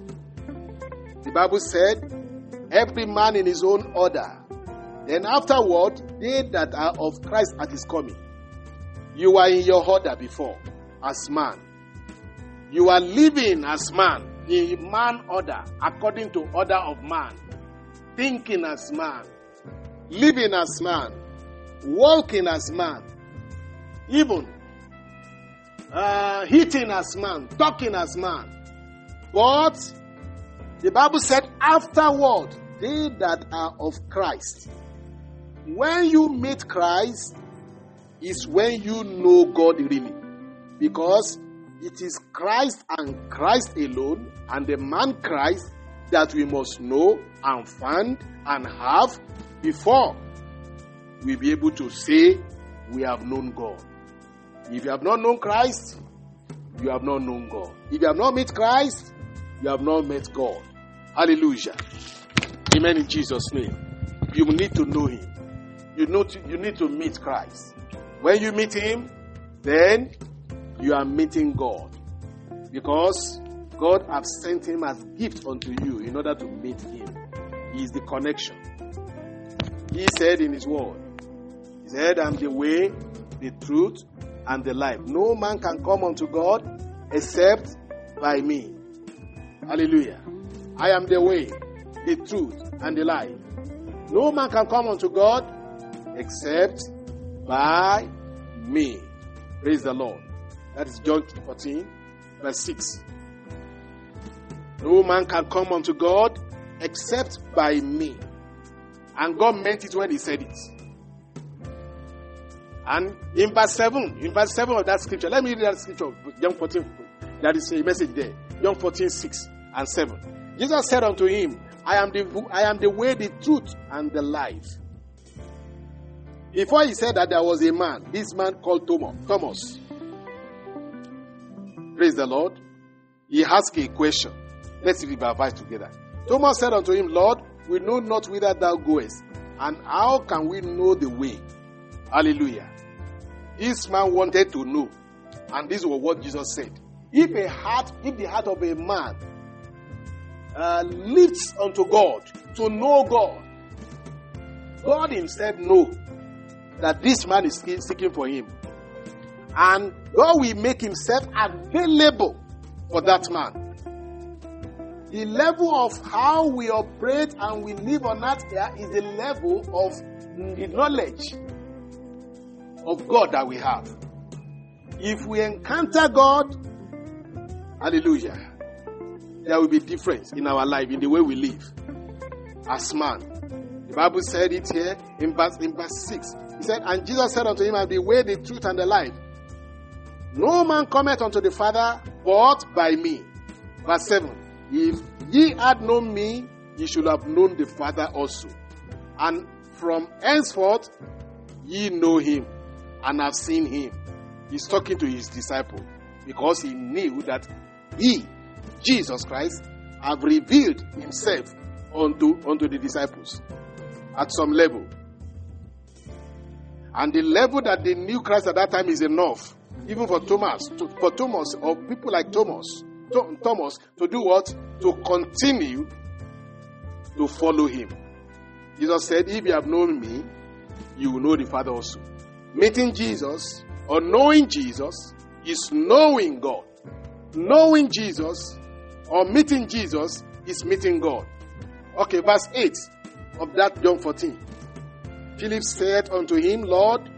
The Bible said, every man in his own order. Then afterward, they that are of Christ at his coming. You were in your order before, as man. You are living as man, in man order, according to order of man. Thinking as man. Living as man. Walking as man. Even uh, eating as man, talking as man. But the Bible said, afterward, they that are of Christ. When you meet Christ, is when you know God really. Because it is Christ and Christ alone, and the man Christ, that we must know and find and have before we be able to say we have known God. If you have not known Christ, you have not known God. If you have not met Christ, you have not met God. Hallelujah. Amen in Jesus' name. You need to know Him. You, to, you need to meet Christ. When you meet Him, then you are meeting God. Because God has sent Him as gift unto you in order to meet Him. He is the connection. He said in His word, He said, I'm the way, the truth, and the life. No man can come unto God except by me. Hallelujah. I am the way, the truth, and the life. No man can come unto God except by me. Praise the Lord. That is John 14, verse 6. No man can come unto God except by me. And God meant it when He said it. And in verse 7, in verse 7 of that scripture, let me read that scripture, John 14, That is a message there. John 14, 6 and 7. Jesus said unto him, I am the I am the way, the truth, and the life. Before he said that there was a man, this man called Thomas. Thomas. Praise the Lord. He asked a question. Let's revise together. Thomas said unto him, Lord, we know not whither thou goest, and how can we know the way? Hallelujah. This man wanted to know, and this was what Jesus said. If a heart, if the heart of a man uh, lifts unto God to know God, God Himself know that this man is seeking for Him, and God will make Himself available for that man. The level of how we operate and we live on earth here is the level of the knowledge of God that we have. If we encounter God, hallelujah, there will be difference in our life, in the way we live as man. The Bible said it here in verse, in verse 6. He said, And Jesus said unto him, I am the way, the truth, and the life. No man cometh unto the Father but by me. Verse 7. If ye had known me, ye should have known the Father also. And from henceforth ye know him and have seen him. He's talking to his disciple because he knew that he, Jesus Christ, have revealed himself unto, unto the disciples at some level. And the level that they knew Christ at that time is enough, even for Thomas, to, for Thomas or people like Thomas, to, Thomas, to do what? To continue to follow him. Jesus said, If you have known me, you will know the Father also. Meeting Jesus or knowing Jesus is knowing God. Knowing Jesus or meeting Jesus is meeting God. Okay, verse 8 of that John 14. Philip said unto him, Lord,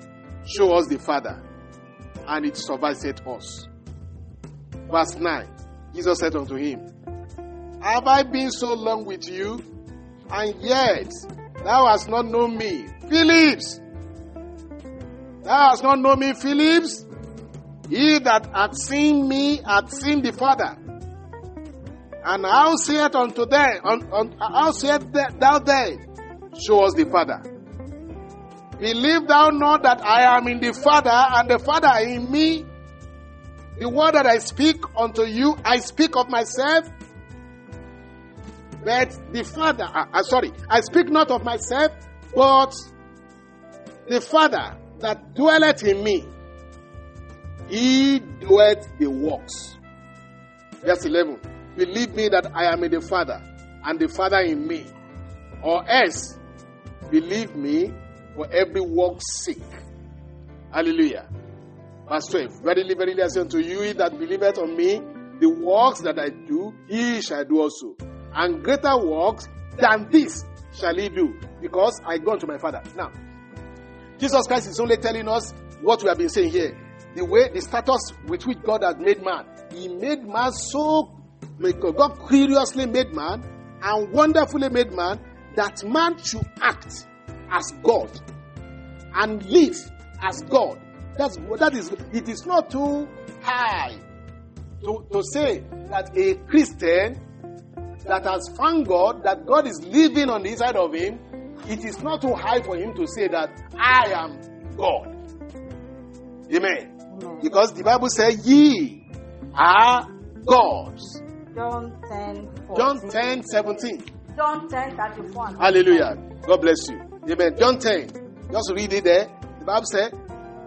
show us the Father, and it sufficeth us. Verse 9. Jesus said unto him, Have I been so long with you, and yet thou hast not known me? Phillips, thou hast not known me, Phillips? He that hath seen me hath seen the Father. And how saith unto them, un, un, how saith thou then, Show us the Father. Believe thou not that I am in the Father, and the Father in me? The word that I speak unto you, I speak of myself. But the Father, uh, uh, sorry, I speak not of myself, but the Father that dwelleth in me, he doeth the works. Verse 11. Believe me that I am in the Father, and the Father in me. Or else, believe me for every work's sake. Hallelujah. Verse 12. Verily, verily, I say unto you, he that believeth on me, the works that I do, he shall do also. And greater works than this shall he do, because I go unto my Father. Now, Jesus Christ is only telling us what we have been saying here. The way, the status with which God has made man. He made man so, God curiously made man and wonderfully made man that man should act as God and live as God. That's that is it is not too high to, to say that a Christian that has found God, that God is living on the inside of him, it is not too high for him to say that I am God. Amen. Because the Bible says, Ye are gods. John 10 John 14. 10 17. John 10 31. Hallelujah. God bless you. Amen. John 10. Just read it there. The Bible says,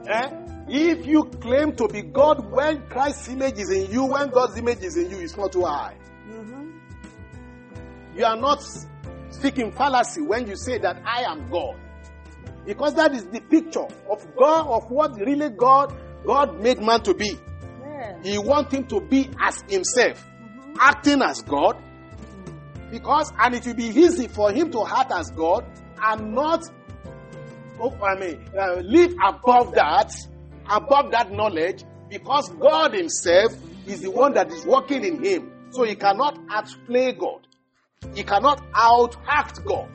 eh? If you claim to be God when Christ's image is in you, when God's image is in you, it's not too high. Mhm. You are not speaking fallacy when you say that I am God. Because that is the picture of God, of what really God, God made man to be. Yeah. He wants him to be as himself, acting as God. Because, and it will be easy for him to act as God and not, oh, I mean, uh, live above that, above that knowledge, because God himself is the one that is working in him. So he cannot outplay God. He cannot out act God.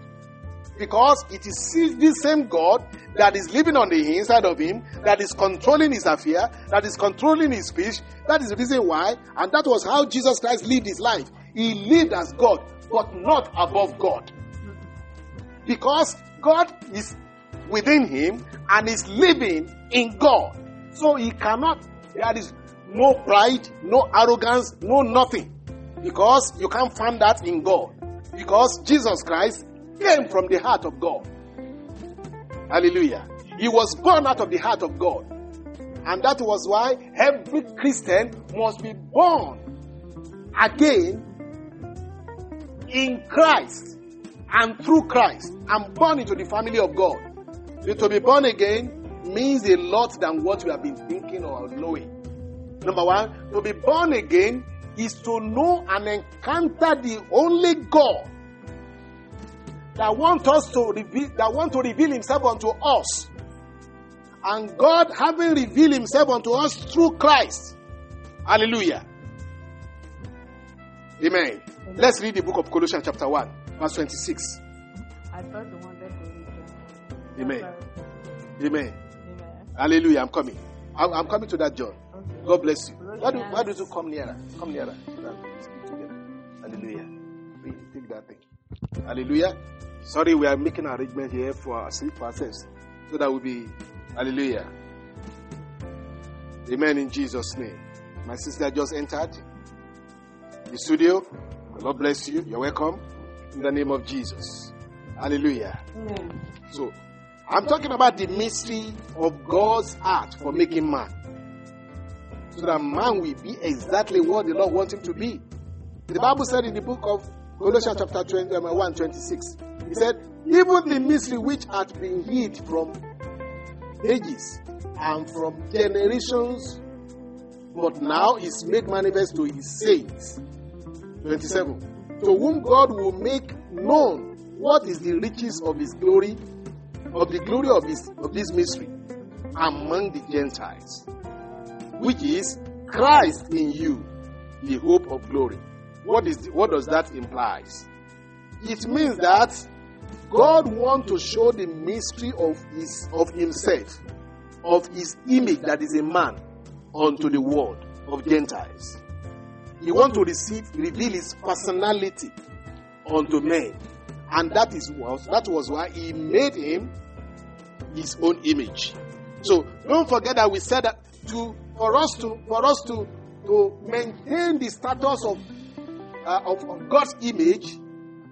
Because it is this same God that is living on the inside of him, that is controlling his affair, that is controlling his speech. That is the reason why, and that was how Jesus Christ lived his life. He lived as God, but not above God. Because God is within him and is living in God. So he cannot, there is no pride, no arrogance, no nothing. Because you can't find that in God. Because Jesus Christ came from the heart of God. Hallelujah. He was born out of the heart of God. And that was why every Christian must be born again in Christ and through Christ and born into the family of God. To be born again means a lot than what we have been thinking or knowing. Number one, to be born again is to know and encounter the only God that wants us to reveal, that want to reveal himself unto us. And God having revealed himself unto us through Christ. Hallelujah. Amen. Let's read the book of Colossians chapter 1, verse 26. I thought you wanted to read that. Amen. Sorry. Amen. Amen. Hallelujah. I'm coming. I'm, I'm coming to that, John. Okay. God bless you. Why, do, why don't you come nearer? Come nearer. Hallelujah. Please Take that thing. Hallelujah. Sorry, we are making arrangement here for our sleep process. So that will be hallelujah. Amen in Jesus' name. My sister just entered the studio. God bless you. You're welcome. In the name of Jesus. Hallelujah. Amen. So, I'm talking about the mystery of God's heart for making man. So that man will be exactly what the Lord wants him to be. The Bible said in the book of Colossians chapter 20, um, 1, 26, He said, Even the mystery which had been hid from ages and from generations, but now is made manifest to his saints. 27. To whom God will make known what is the riches of his glory, of the glory of, his, of this mystery among the Gentiles, which is Christ in you, the hope of glory. What is the, what does that imply? It means that God wants to show the mystery of his of himself, of his image that is a man unto the world of Gentiles. He wants to receive, reveal his personality unto men. And that is was that was why he made him his own image. So don't forget that we said that to for us to for us to to maintain the status of uh, of, of God's image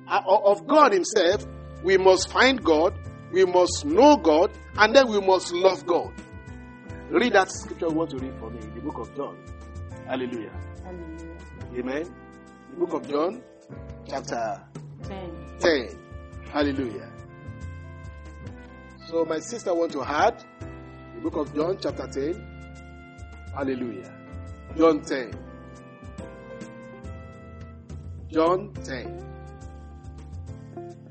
uh, of God Himself, we must find God, we must know God, and then we must love God. Read that scripture you want to read for me, in the book of John. Hallelujah. Hallelujah. Amen. The book of John, chapter 10. 10. Hallelujah. So my sister want to add the book of John chapter 10. Hallelujah. John 10. John 10.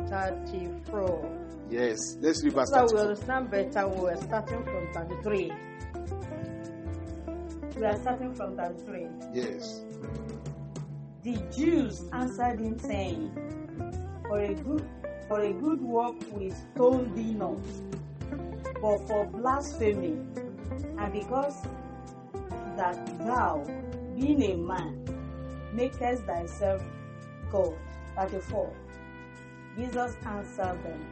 34. Yes. Let's read verse So we understand better we're starting from 33. We are starting from 33. Yes. The Jews answered him saying, For a good for a good work we stone thee not, but for blasphemy, and because that thou, being a man, makest thyself God. 34. Jesus answered them,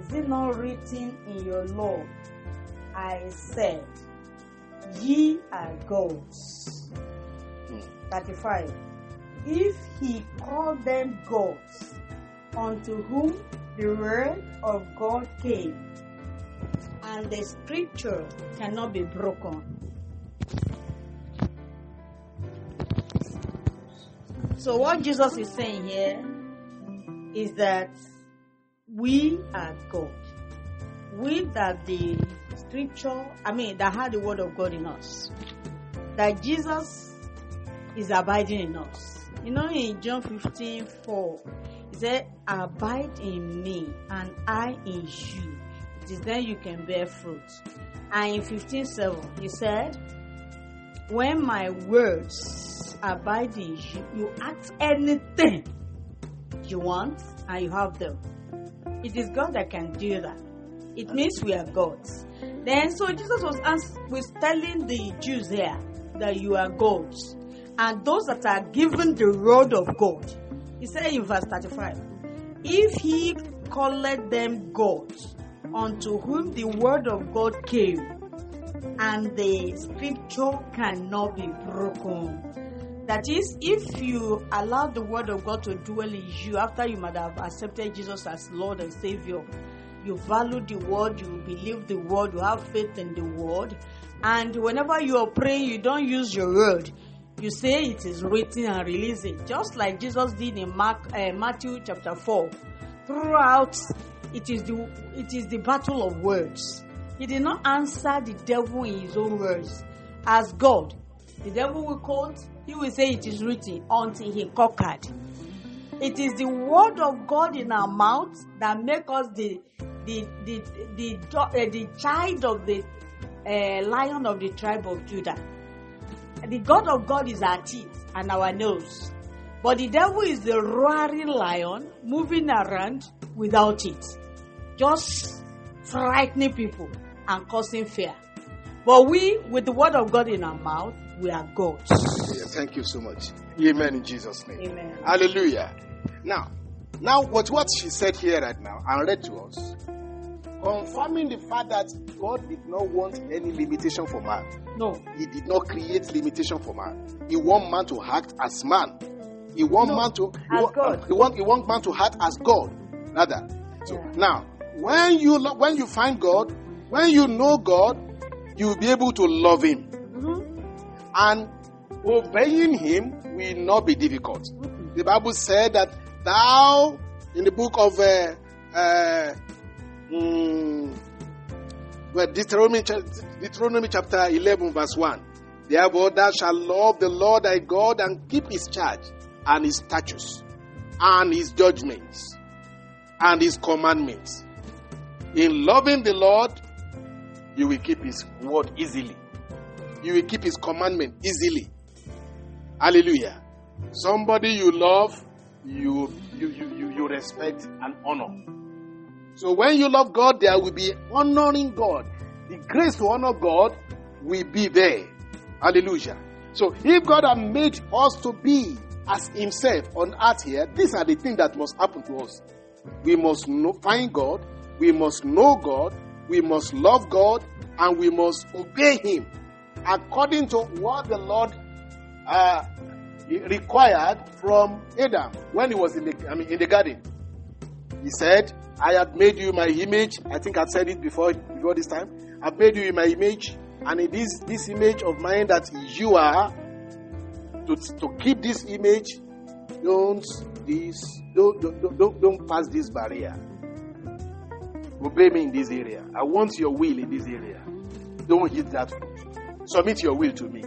Is it not written in your law? I said, Ye are gods. Hmm. 35. If he called them gods, unto whom the word of God came, and the scripture cannot be broken. So, what Jesus is saying here is that we are God. We that the scripture, I mean, that had the word of God in us. That Jesus is abiding in us. You know, in John 15 4, he said, Abide in me and I in you. It is then you can bear fruit. And in 15 7, he said, When my words abide in you, you ask anything you want and you have them. It is God that can do that. It means we are gods. Then, so Jesus was, ans- was telling the Jews here that you are gods. And those that are given the word of God. He said in verse 35 If he called them gods, unto whom the word of God came, and the scripture cannot be broken. That is, if you allow the word of God to dwell in you after you might have accepted Jesus as Lord and Savior, you value the word, you believe the word, you have faith in the word, and whenever you are praying, you don't use your word. You say it is written and release it, just like Jesus did in Mark, uh, Matthew chapter 4. Throughout, it is the it is the battle of words. He did not answer the devil in his own words. As God, the devil will quote, he will say it is written until he conquered. It is the word of God in our mouth that make us the the the the, the, uh, the child of the uh, lion of the tribe of Judah. The God of God is our teeth and our nose. But the devil is the roaring lion moving around without it. Just frightening people and causing fear. But we, with the word of God in our mouth, we are gods. Yeah, thank you so much. Amen in Jesus' name. Amen. Hallelujah. Now, now what what she said here right now and read to us, confirming the fact that God did not want any limitation for man. No. He did not create limitation for man. He want man to act as man. He want No, man to he God. He want he want man to act as God. Rather. So Yeah. now, when you lo- when you find God, when you know God, you will be able to love Him, Mhm. and obeying Him will not be difficult. The Bible said that thou, in the book of uh, uh, mm, well, Deuteronomy, Deuteronomy chapter 11, verse 1. Therefore, thou shalt love the Lord thy God and keep his charge, and his statutes, and his judgments, and his commandments. In loving the Lord, you will keep his word easily. You will keep his commandment easily. Hallelujah. Somebody you love, you, you, you, you, you respect and honor. So when you love God, there will be honoring God. The grace to honor God will be there. Hallelujah. So if God has made us to be as Himself on earth here, these are the things that must happen to us. We must know, find God, we must know God, we must love God, and we must obey Him according to what the Lord uh, required from Adam when he was in the, I mean, in the garden. He said, I have made you my image. I think I've said it before, before this time. I've made you in my image. And it is this image of mine that you are. To, to keep this image, don't this don't, don't, don't, don't pass this barrier. Obey me in this area. I want your will in this area. Don't hit that. Submit your will to me.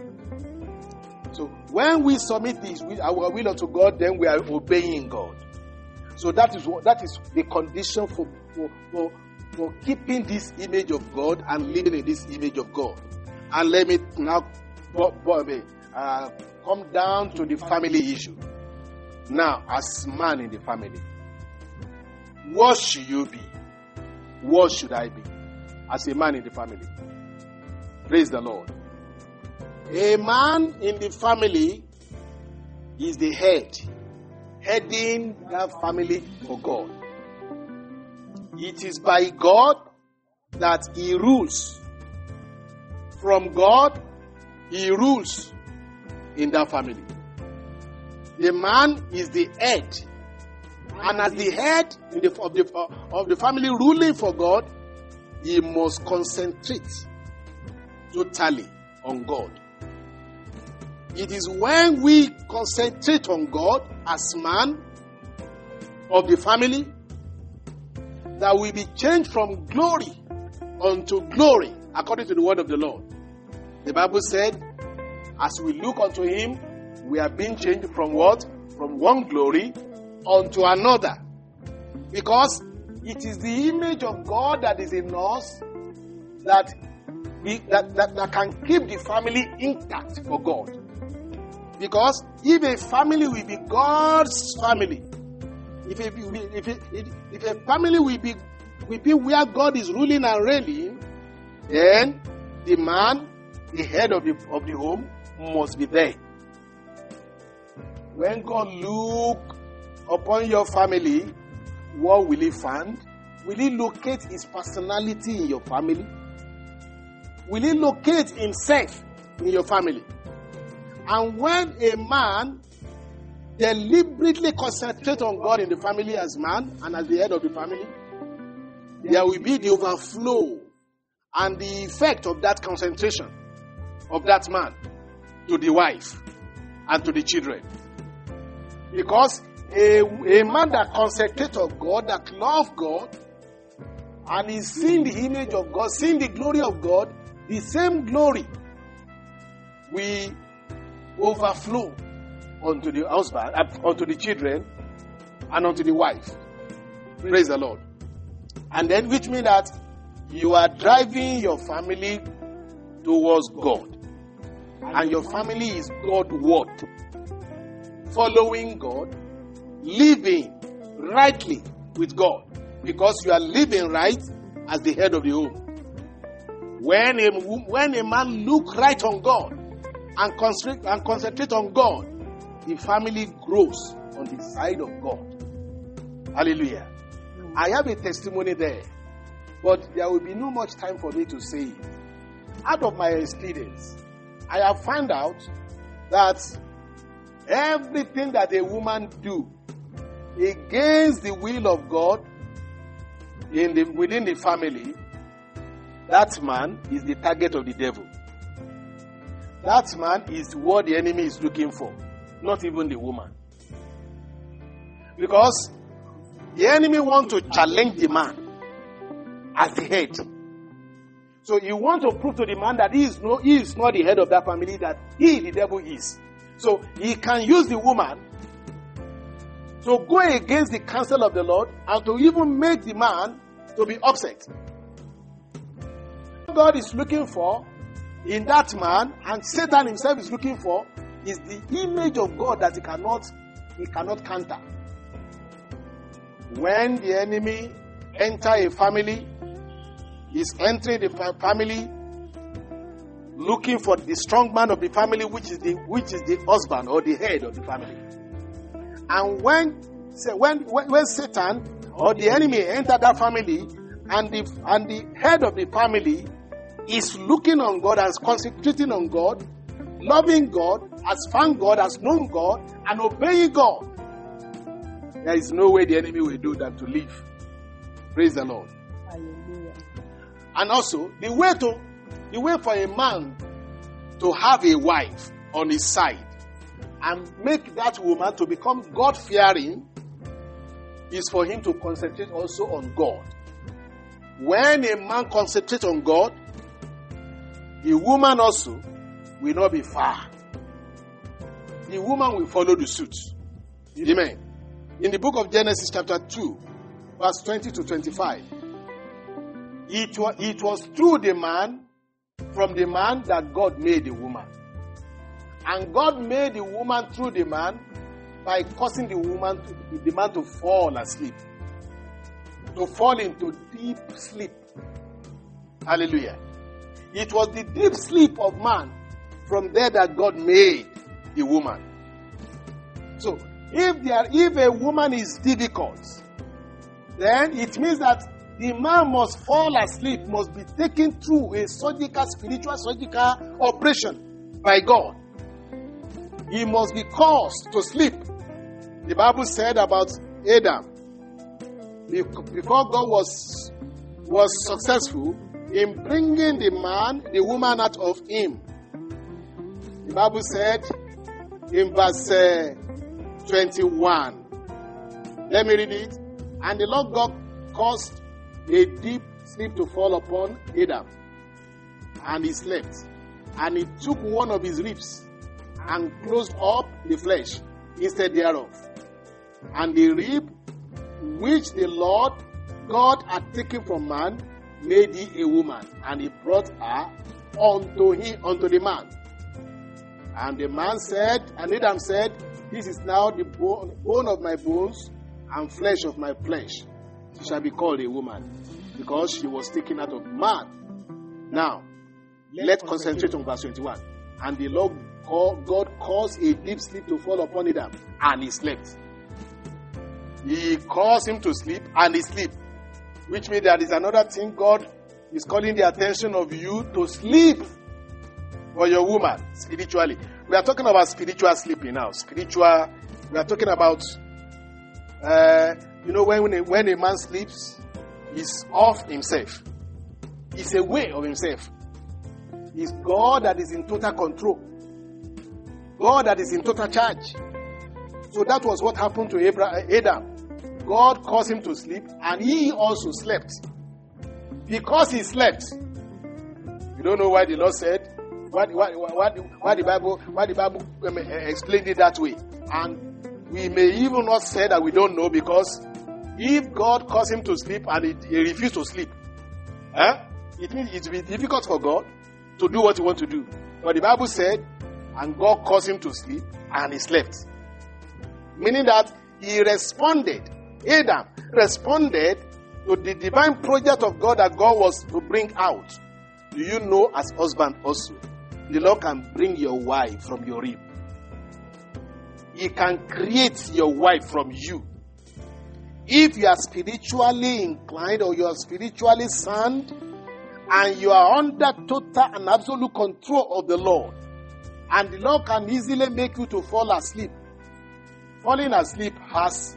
So when we submit this, our will unto God, then we are obeying God. So that is what that is the condition for for, for, for keeping this image of God and living in this image of God. And let me now uh, come down to the family issue. Now, as man in the family, what should you be? What should I be? As a man in the family. Praise the Lord. A man in the family is the head, heading that family for God. It is by God that he rules. From God, he rules in that family. The man is the head. And as the head of, the, of the family ruling for God, he must concentrate totally on God. It is when we concentrate on God as man of the family that we be changed from glory unto glory according to the word of the Lord. The Bible said, as we look unto him, we are being changed from what? From one glory unto another. Because it is the image of God that is in us that, we, that, that, that can keep the family intact for God. Because if a family will be God's family, if a, if a, if, a family will be will be where God is ruling and reigning, then the man, the head of the of the home, must be there. When God look upon your family, what will he find? Will he locate his personality in your family? Will he locate himself in your family? And when a man deliberately concentrates on God in the family as man and as the head of the family, there will be the overflow and the effect of that concentration of that man to the wife and to the children. Because a, a man that concentrates on God, that loves God, and is seeing the image of God, seeing the glory of God, the same glory will overflow onto the husband, uh, onto the children, and onto the wife. Praise the Lord. And then, which means that you are driving your family towards God. And your family is God what? Following God, living rightly with God. Because you are living right as the head of the home. When a, when a man look right on God and concentrate, and concentrate on God, the family grows on the side of God. Hallelujah. I have a testimony there, but there will be no much time for me to say it. Out of my experience, I have found out that everything that a woman do against the will of God in the, within the family, that man is the target of the devil. That man is what the enemy is looking for, not even the woman. Because the enemy wants to challenge the man as the head. So you want to prove to the man that he is, no, he is not the head of that family, that he, the devil, is. So he can use the woman to go against the counsel of the Lord and to even make the man to be upset. God is looking for in that man, and Satan himself is looking for, is the image of God that he cannot, he cannot counter. When the enemy enter a family, is entering the family, looking for the strong man of the family, which is the which is the husband or the head of the family. And when when when Satan or the enemy enter that family, and the and the head of the family is looking on God and concentrating on God, loving God, has found God, has known God, and obeying God, there is no way the enemy will do that to live. Praise the Lord. Hallelujah. And also, the way to the way for a man to have a wife on his side and make that woman to become God fearing is for him to concentrate also on God. When a man concentrates on God, the woman also will not be far. The woman will follow the suit. Amen. In the book of Genesis, chapter 2, verse 20 to 25, it was, it was through the man, from the man, that God made the woman. And God made the woman through the man by causing the woman, to, the man to fall asleep, to fall into deep sleep. Hallelujah. It was the deep sleep of man from there that God made the woman. So, if there, if a woman is difficult, then it means that the man must fall asleep, must be taken through a surgical, spiritual, surgical operation by God. He must be caused to sleep. The Bible said about Adam, before God was, was successful in bringing the man, the woman out of him. The Bible said in verse uh, 21. Let me read it. And the Lord God caused a deep sleep to fall upon Adam. And he slept. And he took one of his ribs and closed up the flesh instead thereof. And the rib which the Lord God had taken from man made he a woman, and he brought her unto him unto the man. And the man said, and Adam said, This is now the bone, bone of my bones and flesh of my flesh. She shall be called a woman, because she was taken out of man. Now, let's concentrate on verse 21. And the Lord God caused a deep sleep to fall upon Adam, and he slept. He caused him to sleep, and he slept. Which means there is another thing God is calling the attention of you to sleep for your woman spiritually. We are talking about spiritual sleeping now. Spiritual, we are talking about, uh, you know, when, when a, when a man sleeps, he's off himself. He's away of himself. It's God that is in total control. God that is in total charge. So that was what happened to Abraham, Adam. God caused him to sleep, and he also slept. Because he slept, you don't know why the Lord said, why, why, why, why the Bible, why the Bible um, explained it that way. And we may even not say that we don't know because if God caused him to sleep and he, he refused to sleep, eh, it means it will be difficult for God to do what he wants to do. But the Bible said, and God caused him to sleep and he slept. Meaning that he responded, Adam responded to the divine project of God that God was to bring out. Do you know, as husband also, the Lord can bring your wife from your rib. He can create your wife from you. If you are spiritually inclined or you are spiritually sound and you are under total and absolute control of the Lord, and the Lord can easily make you to fall asleep. Falling asleep has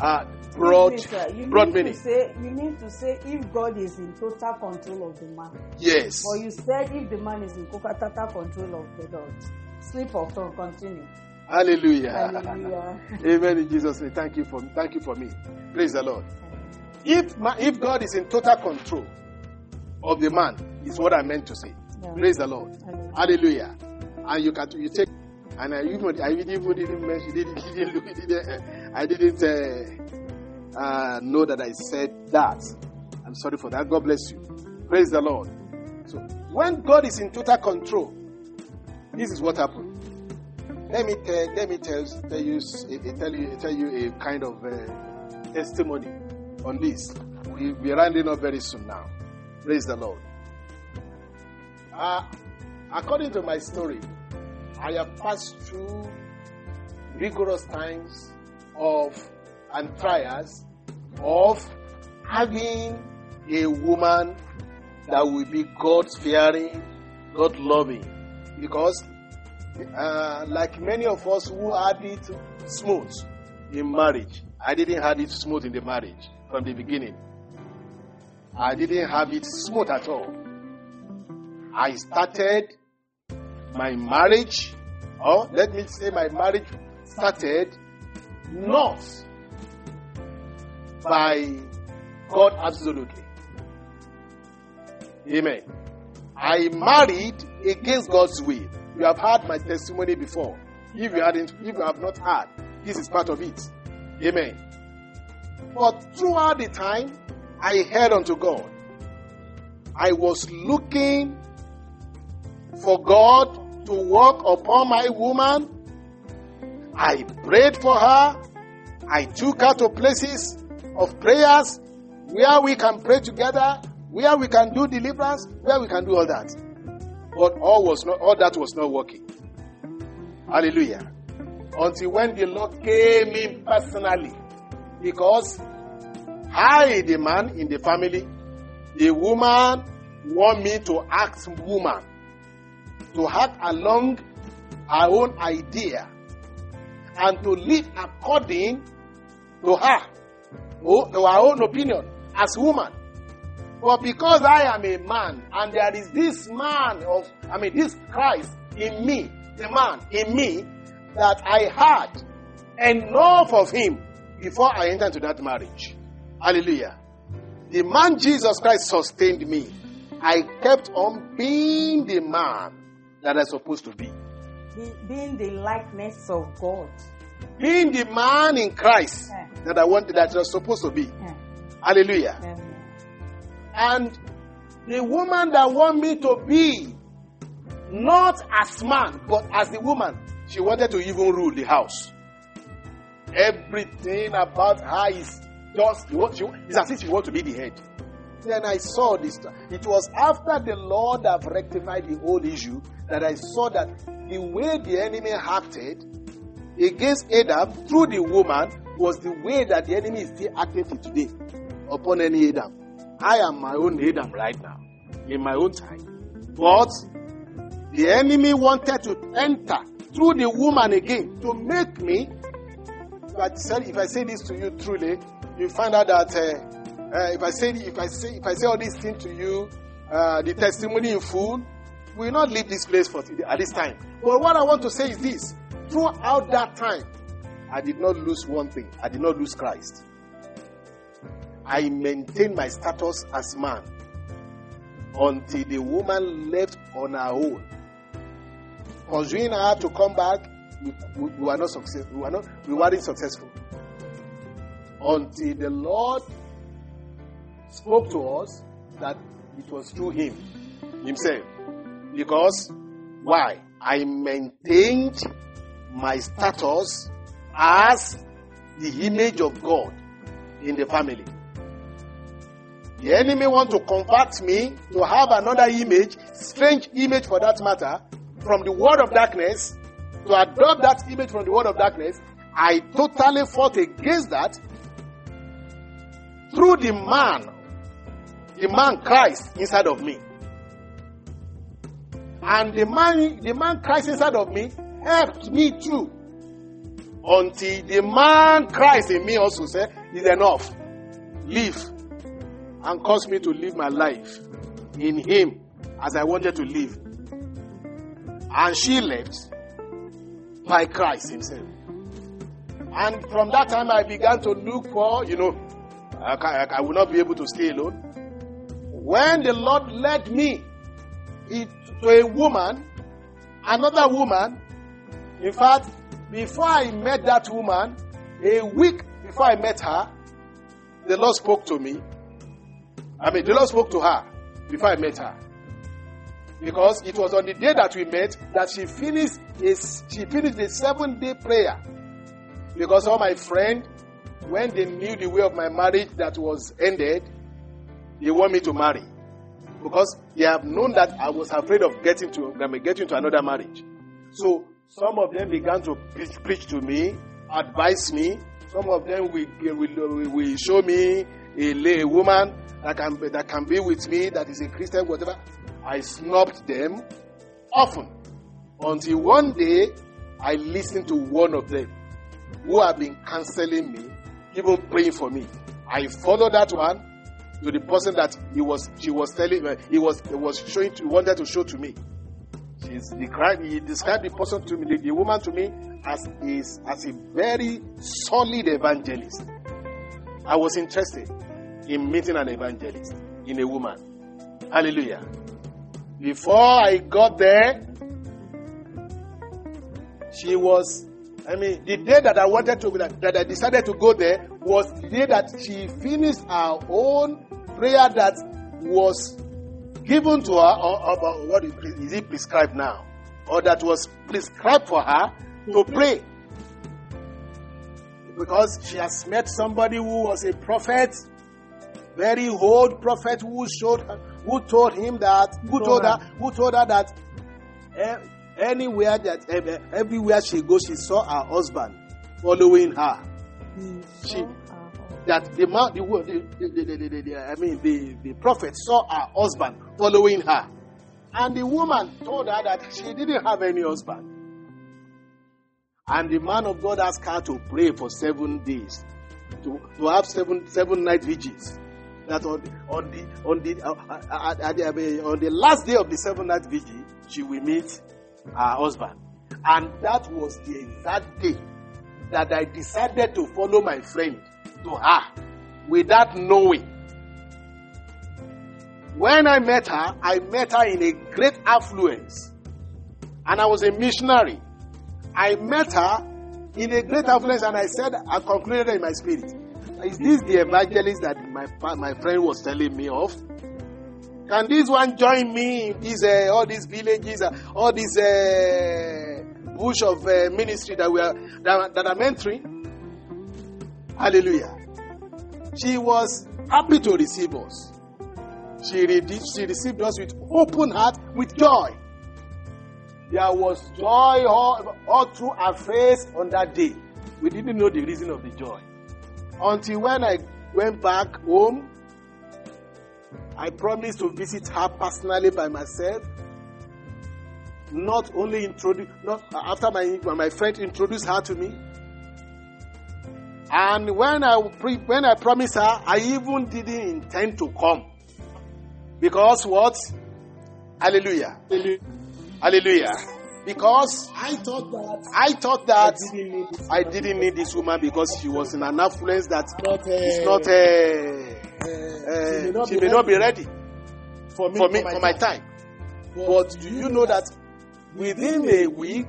uh, me, you meaning. To say, you mean to say if God is in total control of the man, Yes. or you said if the man is in total control of the Lord, sleep or turn, continue. Hallelujah. Hallelujah. Amen in Jesus' name. Thank you for thank you for me. Praise the Lord. If ma- if God is in total control of the man, is what I meant to say. Yeah. Praise the Lord. Hallelujah. Hallelujah. And you can you take and I even I even didn't mention didn't, didn't look didn't, I didn't uh, uh, know that I said that. I'm sorry for that. God bless you. Praise the Lord. So when God is in total control, this is what happened. Let me tell, let me tell, tell you eh, tell you tell you a kind of uh, testimony on this. We we're rounding up very soon now. Praise the Lord. Uh, according to my story, I have passed through rigorous times of and trials of having a woman that will be God fearing, God loving. Because, uh, like many of us who had it smooth in marriage, I didn't have it smooth in the marriage from the beginning. I didn't have it smooth at all. I started my marriage, or let me say my marriage started not by God absolutely. Amen. I married against God's will. You have heard my testimony before. If you hadn't, if you have not heard, this is part of it. Amen. But throughout the time, I held unto God. I was looking for God to work upon my woman. I prayed for her. I took her to places of prayers where we can pray together, where we can do deliverance, where we can do all that. But all was not all that was not working. Hallelujah. Until when the Lord came in personally. Because I, the man in the family, the woman want me to act woman, to act along her own idea, and to live according to her, to her own opinion as woman. But because I am a man, and there is this man of, I mean, this Christ in me, the man in me, that I had enough of him before I entered into that marriage. Hallelujah. The man Jesus Christ sustained me. I kept on being the man that I'm supposed to be. Be, being the likeness of God. Being the man in Christ Yeah. that I wanted, that I was supposed to be. Yeah. Hallelujah. Amen. And the woman that want me to be, not as man, but as the woman, she wanted to even rule the house. Everything about her is just, want, you, it's as if you want to be the head. Then I saw this. It was after the Lord have rectified the whole issue that I saw that the way the enemy acted against Adam through the woman was the way that the enemy is still acting today upon any Adam. I am my own Adam right now, in my own time. But the enemy wanted to enter through the woman again to make me. But if I say this to you truly, you find out that uh, uh, if I say if I say if I say all these things to you, uh, the testimony in full, we will not leave this place for today, at this time. But what I want to say is this: throughout that time, I did not lose one thing. I did not lose Christ. I maintained my status as man until the woman left on her own. Pursuing her to come back, we, we, we were not successful. We were not. We weren't successful until the Lord spoke to us that it was through Him Himself. Because why? I maintained my status as the image of God in the family. The enemy want to convert me to have another image, strange image for that matter, from the world of darkness, to adopt that image from the world of darkness. I totally fought against that through the man, the man Christ inside of me. And the man, the man Christ inside of me helped me too. Until the man Christ in me also said, is enough. Live. And caused me to live my life in Him as I wanted to live. And she left by Christ Himself. And from that time, I began to look for, you know, I, I, I will not be able to stay alone. When the Lord led me to a woman, another woman, in fact, before I met that woman, a week before I met her, the Lord spoke to me. I mean, the Lord spoke to her before I met her. Because it was on the day that we met that she finished a, she finished a seven day prayer. Because all my friend, when they knew the way of my marriage that was ended, they want me to marry. Because they have known that I was afraid of getting to getting to another marriage. So some of them began to preach, preach to me, advise me. Some of them will, will, will show me a, a woman that can, that can be with me, that is a Christian, whatever. I snubbed them often until one day I listened to one of them who have been counseling me, even praying for me. I followed that one to the person that he was she was telling uh, he was he was showing to, wanted to show to me. She's described he described the person to me, the, the woman to me as is as a very solid evangelist. I was interested in meeting an evangelist in a woman. Hallelujah. Before I got there, she was, I mean, the day that I wanted to, that I decided to go there was the day that she finished her own prayer that was given to her, or, or, or what is, is it prescribed now? Or that was prescribed for her to pray. Because she has met somebody who was a prophet, very old prophet who showed her, who told him that, who told her, who told her that eh, anywhere that eh, everywhere she goes, she saw her husband following her. She, that the man, the, the, the, the, I mean, the, the prophet saw her husband following her. And the woman told her that she didn't have any husband. And the man of God asked her to pray for seven days, to, to have seven, seven night vigils. That on on the, on the, uh, uh, uh, on the last day of the seven night vigil, she will meet her husband. And that was the exact day that I decided to follow my friend to her without knowing. When I met her, I met her in a great affluence. And I was a missionary. I met her in a great affluence and I said, I concluded in my spirit, is this the evangelist that my, my friend was telling me of? Can this one join me in these, uh, all these villages, uh, all these uh, bush of uh, ministry that we are that, that I'm entering? Hallelujah. She was happy to receive us. She, re- she received us with open heart, with joy. There was joy all, all through her face on that day. We didn't know the reason of the joy. Until when I went back home, I promised to visit her personally by myself. Not only introduce, not after my my friend introduced her to me. And when I pre, when I promised her, I even didn't intend to come. Because what? Hallelujah. Hallelujah. Because I thought that I thought that I didn't need this. I didn't need this woman because she was in an affluence that Not, uh, is not uh, uh, she may not be ready for me, for me for my time. But do you know that within a week,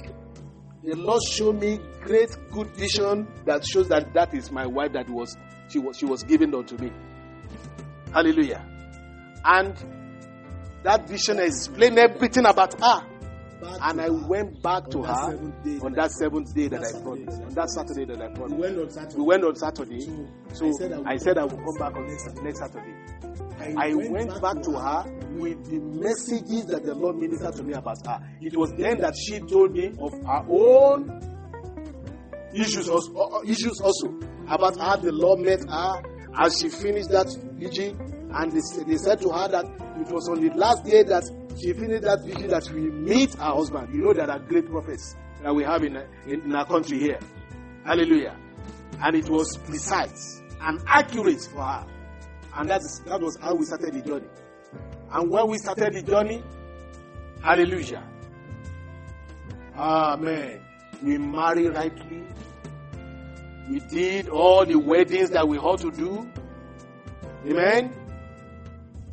the Lord showed me great good vision that shows that that is my wife that was she was she was given unto me. Hallelujah. And that vision explained everything about her. Back And I went back to her on that- seventh day that I promised. On that Saturday that I We went on Saturday. We went on Saturday. So, So I said I would I come come back on next next, Saturday. I went back to her with the messages that the Lord ministered to me about her. It was then that she told me of her own issues also, uh, issues also about how the Lord met her as she finished that vigil, and they, they said to her that it was on the last day that she finished that vigil that we meet her husband. You know there are great prophets that we have in, in, in our country here. Hallelujah. And it was precise and accurate for her. And that's, that was how we started the journey. And when we started the journey, hallelujah. Amen. We married rightly. We did all the weddings that we had to do. Amen.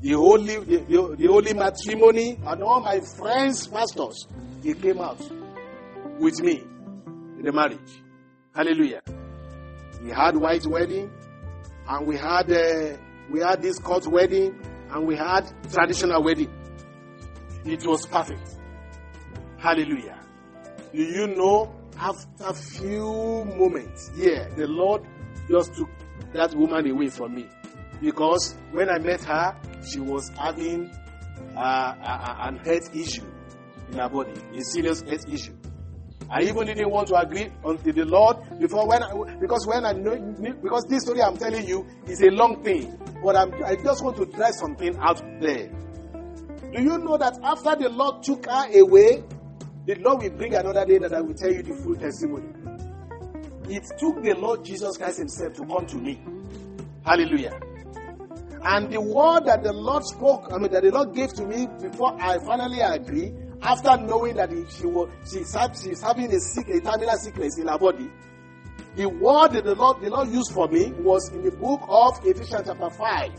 The holy, the, the, the holy matrimony, and all my friends, pastors, they came out with me in the marriage. Hallelujah. We had white wedding, and we had uh, we had this court wedding, and we had traditional wedding. It was perfect. Hallelujah. Do you know? After few moments, yeah, the Lord just took that woman away from me because when I met her, she was having uh, a- a- an health issue in her body, a serious health issue. I even didn't want to agree until the Lord before when I, because when I know because this story I'm telling you is a long thing, but I'm, I just want to try something out there. Do you know that after the Lord took her away, the Lord will bring another day that I will tell you the full testimony. It took the Lord Jesus Christ Himself to come to me. Hallelujah. And the word that the Lord spoke, I mean, that the Lord gave to me before I finally agree, after knowing that he- she was she's, she's having a sick, a terminal sickness in her body, the word that the Lord the Lord used for me was in the book of Ephesians chapter 5.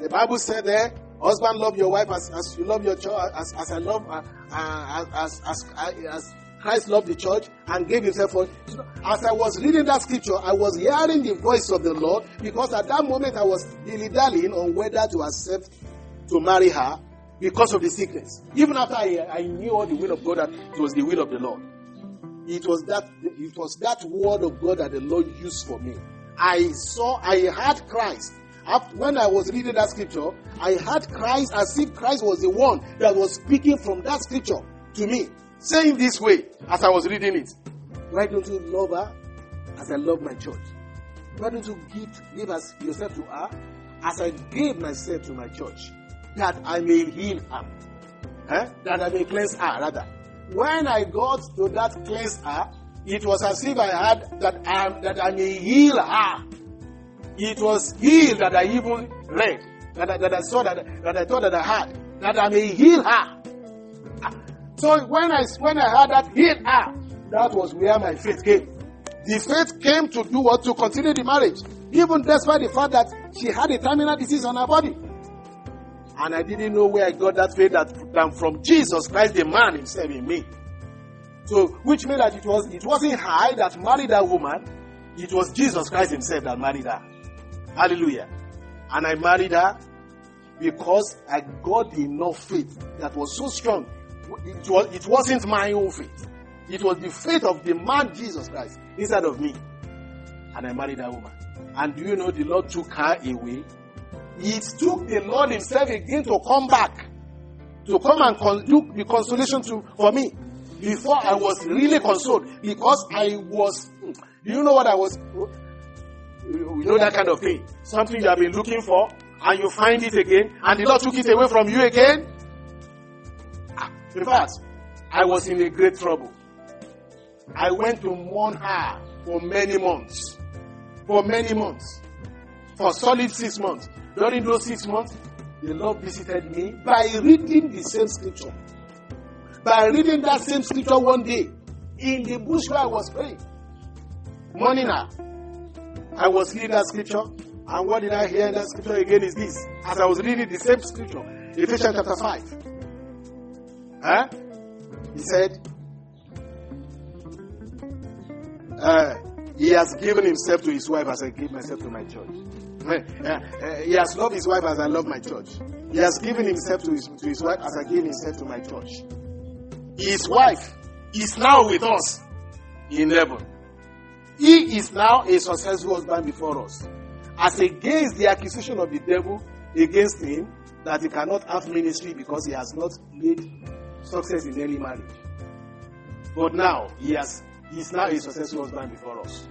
The Bible said there, husband love your wife as, as you love your church, as, as I love, uh, uh, as, as, as, as Christ loved the church and gave himself for. As I was reading that scripture, I was hearing the voice of the Lord because at that moment I was dilly dallying on whether to accept to marry her because of the sickness. Even after I, I knew all the will of God that it was the will of the Lord. It was that it was that word of God that the Lord used for me. I saw, I had Christ. When I was reading that scripture, I had Christ as if Christ was the one that was speaking from that scripture to me, saying this way as I was reading it. Why don't you love her as I love my church? Why don't you give, give us yourself to her as I gave myself to my church, that I may heal her, eh? that I may cleanse her rather. When I got to that cleanse her, it was as if I had that I, that I may heal her. It was healed that I even read, that I, that I saw that, that I thought that I had, that I may heal her. So when I when I had that heal her, that was where my faith came. The faith came to do what to continue the marriage, even despite the fact that she had a terminal disease on her body. And I didn't know where I got that faith that from Jesus Christ, the man himself in me. So, which meant that it was it wasn't I that married that woman, it was Jesus Christ himself that married her. Hallelujah. And I married her because I got enough faith that was so strong. It, was, it wasn't my own faith. It was the faith of the man Jesus Christ inside of me. and I married that woman. And do you know the Lord took her away? It took the Lord Himself again to come back, to come and con- do the consolation to, for me. Before I was really consoled because I was. Do you know what I was? You know that kind of thing. Something you have been looking for, and you find it again, and the Lord took it away from you again. Ah, In fact, I was in a great trouble. I went to mourn her for many months. For many months. For solid six months. During those six months, the Lord visited me by reading the same scripture. By reading that same scripture one day in the bush where I was praying. Morning now, I was reading that scripture, and what did I hear in that scripture again is this. As I was reading the same scripture, Ephesians chapter 5. Huh? He said, uh, He has given himself to his wife as I give myself to my church. Uh, uh, he has loved his wife as I love my church. He has given himself to his, to his wife as I give himself to my church. His wife is now with us in heaven. He is now a successful husband before us. As against the accusation of the devil against him that he cannot have ministry because he has not made success in any marriage. But now he has he is now a successful husband before us.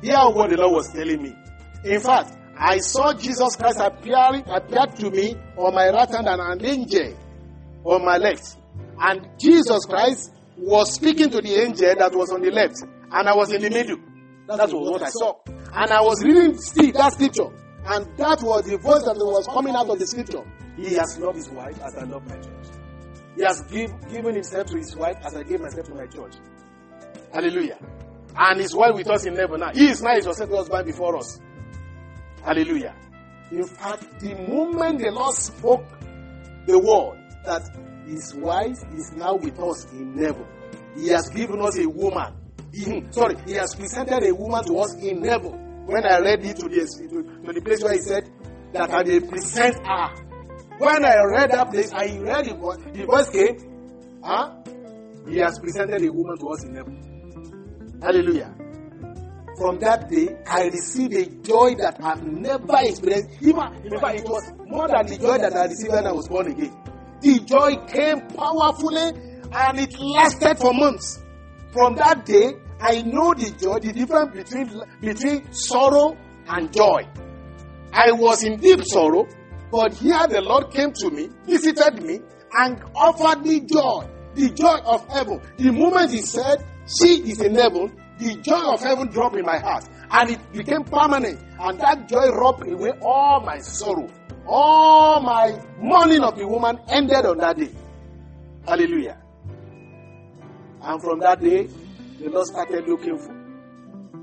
Hear what the Lord was telling me. In fact, I saw Jesus Christ appearing appeared to me on my right hand and an angel on my left. And Jesus Christ was speaking to the angel that was on the left, and I was in the middle. That was what I saw. And I was reading that scripture, and that was the voice that was coming out of the scripture. He has loved his wife as I love my church. He has give, given himself to his wife as I gave myself to my church. Hallelujah. And his wife with us in heaven now. He is now his successful husband before us. Hallelujah. In fact, the moment the Lord spoke the word that his wife is now with us in heaven, he has given us a woman. He- sorry, he has presented a woman to us in heaven. When I read it to the, to, to the place where he said that I may present her. When I read that place, I read the voice, the voice came, huh? He has presented a woman to us in heaven. Hallelujah. From that day, I received a joy that I've never experienced. Even, fact, it was more than the joy that I received when I was born again. The joy came powerfully and it lasted for months. From that day, I know the joy, the difference between, between sorrow and joy. I was in deep sorrow, but here the Lord came to me, visited me, and offered me joy. The joy of heaven. The moment He said, She is in heaven, the joy of heaven dropped in my heart. And it became permanent. And that joy rubbed away all my sorrow. All my mourning of the woman ended on that day. Hallelujah. And from that day, the Lord started looking for.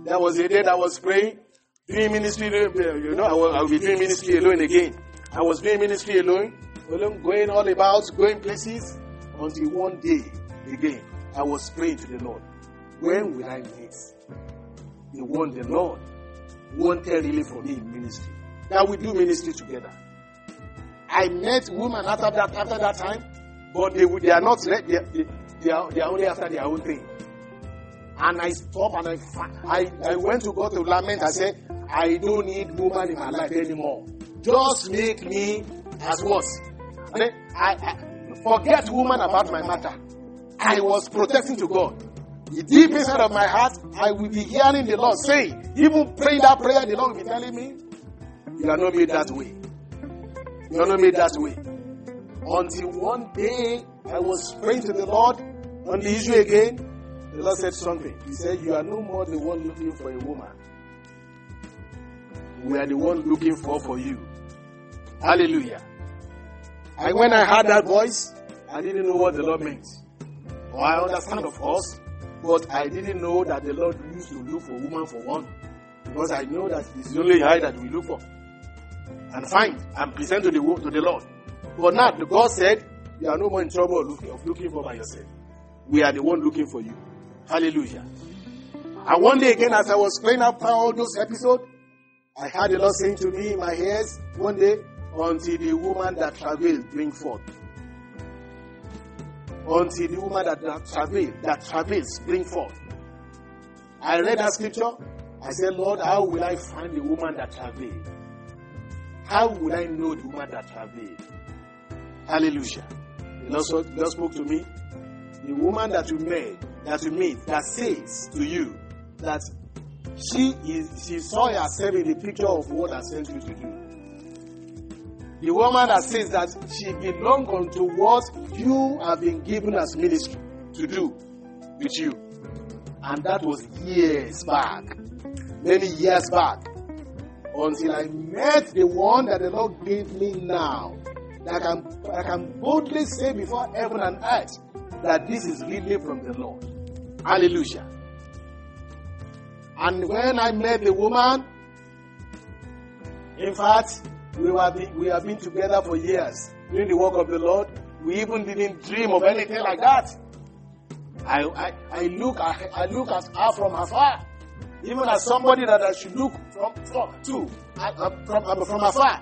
There was a day that I was praying, doing ministry, you know, I I will be doing ministry alone again. I was doing ministry alone, alone, going all about, going places, until one day again, I was praying to the Lord. When will I meet the one the Lord wanted really for me in ministry? That we do ministry together. I met women after that after that time, but they, they are not they, they, they, are, they are only after their own thing. And I stopped and I, I, I went to God to lament. I said, I don't need woman in my life anymore. Just make me as what? I, I forget woman about my matter. I was protesting to God. The deep inside of my heart, I will be hearing the Lord say, even praying that prayer, the Lord will be telling me, You are not made that way. You are not made that way. Until one day I was praying to the Lord on the issue again. The Lord said something. He said, You are no more the one looking for a woman. We are the one looking for for you. Hallelujah. And when I heard that voice, I didn't know what the Lord meant. Or I understand, of course, but I didn't know that the Lord used to look for woman for one. Because I know that it's only eye that we look for. And find and present to the, to the Lord. But now, the God said, You are no more in trouble of looking, of looking for by yourself. We are the one looking for you. Hallelujah. And one day again, as I was playing up all those episodes, I heard the Lord saying to me in my ears one day, until the woman that travailed bring forth. Until the woman that, that travailed, that travails bring forth. I read that scripture I said, Lord, how will I find the woman that travailed? How will I know the woman that travailed? Hallelujah. The Lord Lord spoke to me. The woman that you met, that you meet, that says to you that she is she saw herself in the picture of what I sent you to do. The woman that says that she belongs unto what you have been given as ministry to do with you. And that was years back. Many years back. Until I met the one that the Lord gave me now. That I can, I can boldly say before heaven and earth that this is really from the Lord. Hallelujah. And when I met the woman, in fact, we, were we have been together for years doing the work of the Lord. We even didn't dream of anything like that. I, I, I look at, I look at her from afar, even as somebody that I should look from, from to from, from afar.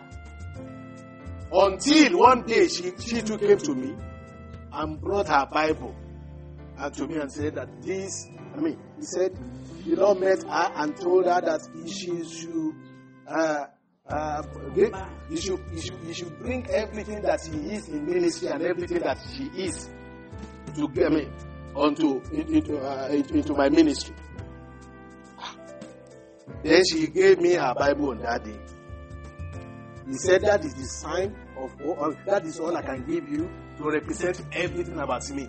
Until one day she, she too came to me and brought her Bible and to me and said that this, I mean, he said, the Lord met her and told her that she should, uh, uh, you should, you should, you should bring everything that she is in ministry and everything that she is to get me onto into, uh, into, into my ministry. Then she gave me her Bible on that day. He said that is the sign of all, that is all I can give you to represent everything about me.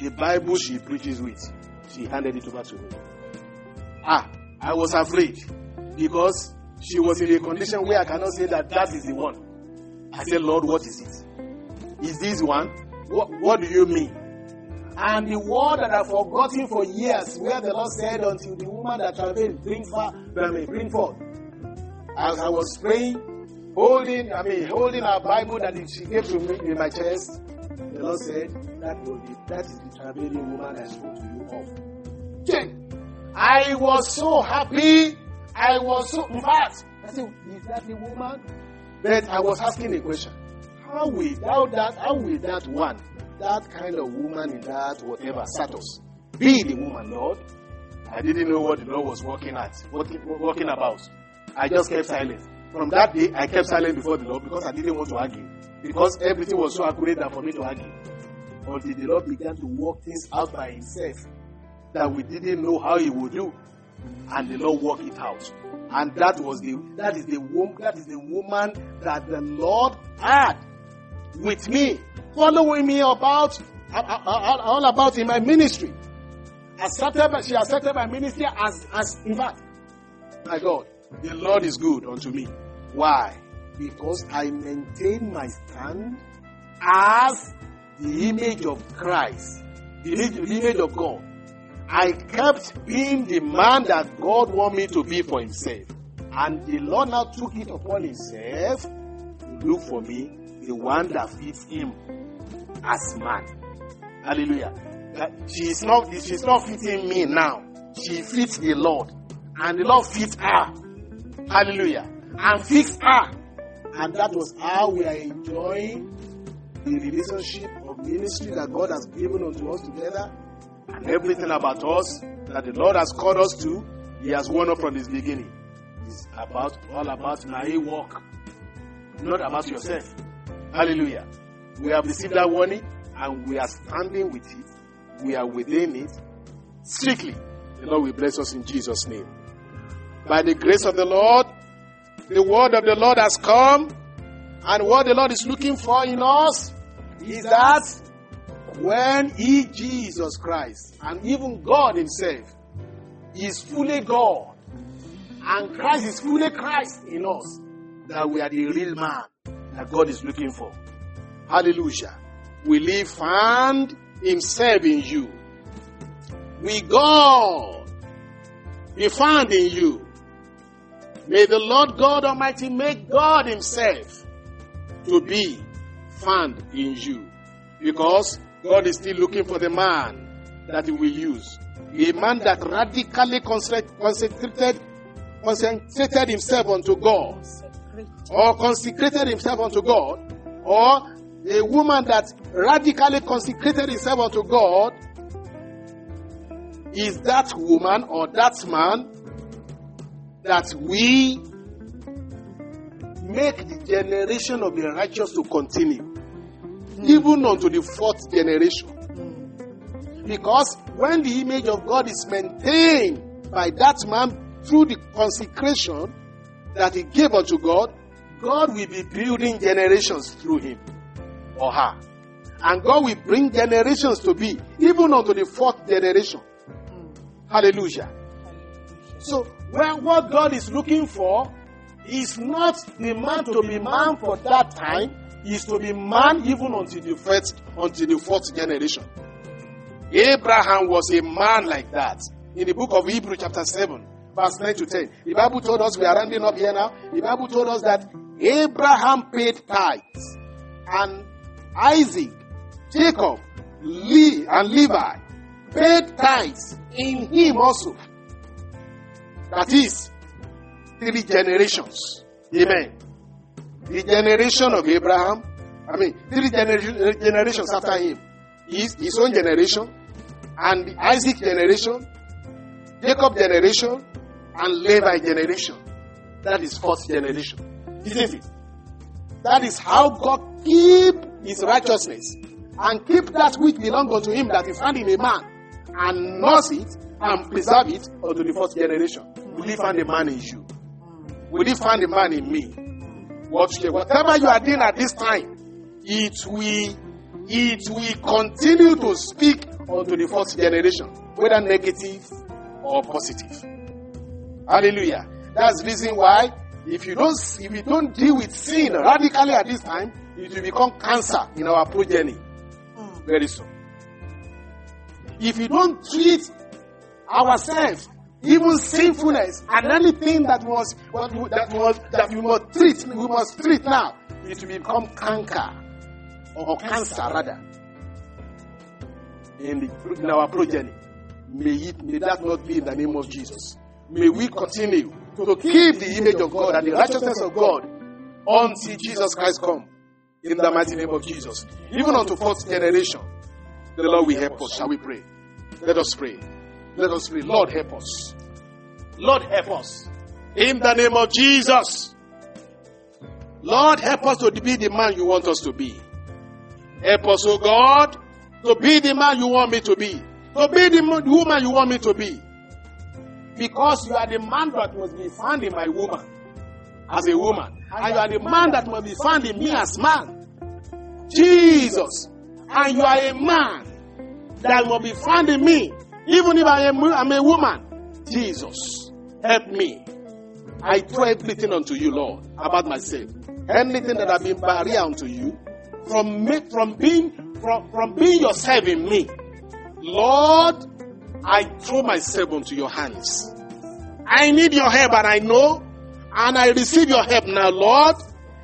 The Bible she preaches with, she handed it over to me. Ah, I was afraid because she was in a condition where I cannot say that that is the one. I said, Lord, what is it? Is this one? What, what do you mean? And the word that I've forgotten for years, where the Lord said, until the woman that travailed bring, far, bring forth. As I was praying, holding, I mean, holding our Bible that she gave to me in my chest, the Lord said, that, will be, that is the travailing woman I spoke to you of. I was so happy. I was so, fact, I said, is that the woman? But I was asking a question. How will that, that how will that one, that kind of woman in that whatever status, be the woman, Lord? I didn't know what the Lord was working at, working, working about. I just kept silent. From that day, I kept silent before the Lord because I didn't want to argue. Because everything was so accurate that for me to argue. Until the Lord began to work things out by Himself that we didn't know how He would do, and the Lord worked it out. And that was the that is the woman that is the woman that the Lord had with me, following me about all, about in my ministry. Accepted, she accepted my ministry as as in fact, my God, the Lord is good unto me. Why? Because I maintain my stand as the image of Christ, the image of God. I kept being the man that God wanted me to be for Himself. And the Lord now took it upon Himself to look for me, the one that fits Him as man. Hallelujah. That she is not, she's not fitting me now. She fits the Lord. And the Lord fits her. Hallelujah. And fits her. And that was how we are enjoying the relationship of ministry that God has given unto us together and everything about us that the Lord has called us to, He has won up from His beginning. It's about all about my work, not about yourself. Hallelujah. We have received that warning and we are standing with it. We are within it strictly. The Lord will bless us in Jesus' name. By the grace of the Lord, the word of the Lord has come, and what the Lord is looking for in us is that when He, Jesus Christ, and even God Himself, is fully God, and Christ is fully Christ in us, that we are the real man that God is looking for. Hallelujah. Will He find Himself in you? Will God be found in you? May the Lord God Almighty make God Himself to be found in you. Because God is still looking for the man that He will use. A man that radically concentrated, concentrated himself unto God, or consecrated himself unto God, or a woman that radically consecrated himself unto God, is that woman or that man that we make the generation of the righteous to continue, Mm. even unto the fourth generation. Mm. Because when the image of God is maintained by that man through the consecration that he gave unto God, God will be building generations through him or her. And God will bring generations to be, even unto the fourth generation. Mm. Hallelujah. So, when what God is looking for is not the man to be man for that time, is to be man even until the first, until the fourth generation. Abraham was a man like that. In the book of Hebrew, chapter 7, verse 9 to 10. The Bible told us, we are rounding up here now. The Bible told us that Abraham paid tithes. And Isaac, Jacob, Lee, and Levi paid tithes in him also. That is, three generations. Amen. The generation of Abraham, I mean, three gener- generations after him. His, his own generation, and the Isaac generation, Jacob generation, and Levi generation. That is fourth generation. Isn't it? That is how God keep his righteousness and keep that which belongs unto him that is found in a man and nurse it and preserve it unto the fourth generation. Will he find a man in you? Will he find a man in me? What, whatever you are doing at this time, it will, it will continue to speak unto the fourth generation, whether negative or positive. Hallelujah. That's the reason why if you don't if you don't deal with sin radically at this time, it will become cancer in our progeny. Hmm. Very soon. If you don't treat ourselves, even sinfulness and anything that was what that was that we must treat, we must treat now, it will become canker or cancer rather in, the, in our progeny. May it may that not be in the name of Jesus. May we continue to keep the image of God and the righteousness of God until Jesus Christ come. In the mighty name of Jesus. Even unto fourth generation. The Lord will help us. Shall we pray? Let us pray. Let us pray. Lord help us. Lord help us. In the name of Jesus. Lord help us to be the man you want us to be. Help us, oh God, to be the man you want me to be. To be the woman you want me to be. Because you are the man that must be found in my woman as a woman. And you are the man that must be found in me as man. Jesus. And you are a man that will be found in me. Even if I am I'm a woman. Jesus. Help me. I throw everything unto you, Lord, about myself. Anything that I've been barrier unto you, from me, from being from, from being yourself in me. Lord, I throw myself into your hands. I need your help and I know and I receive your help now, Lord.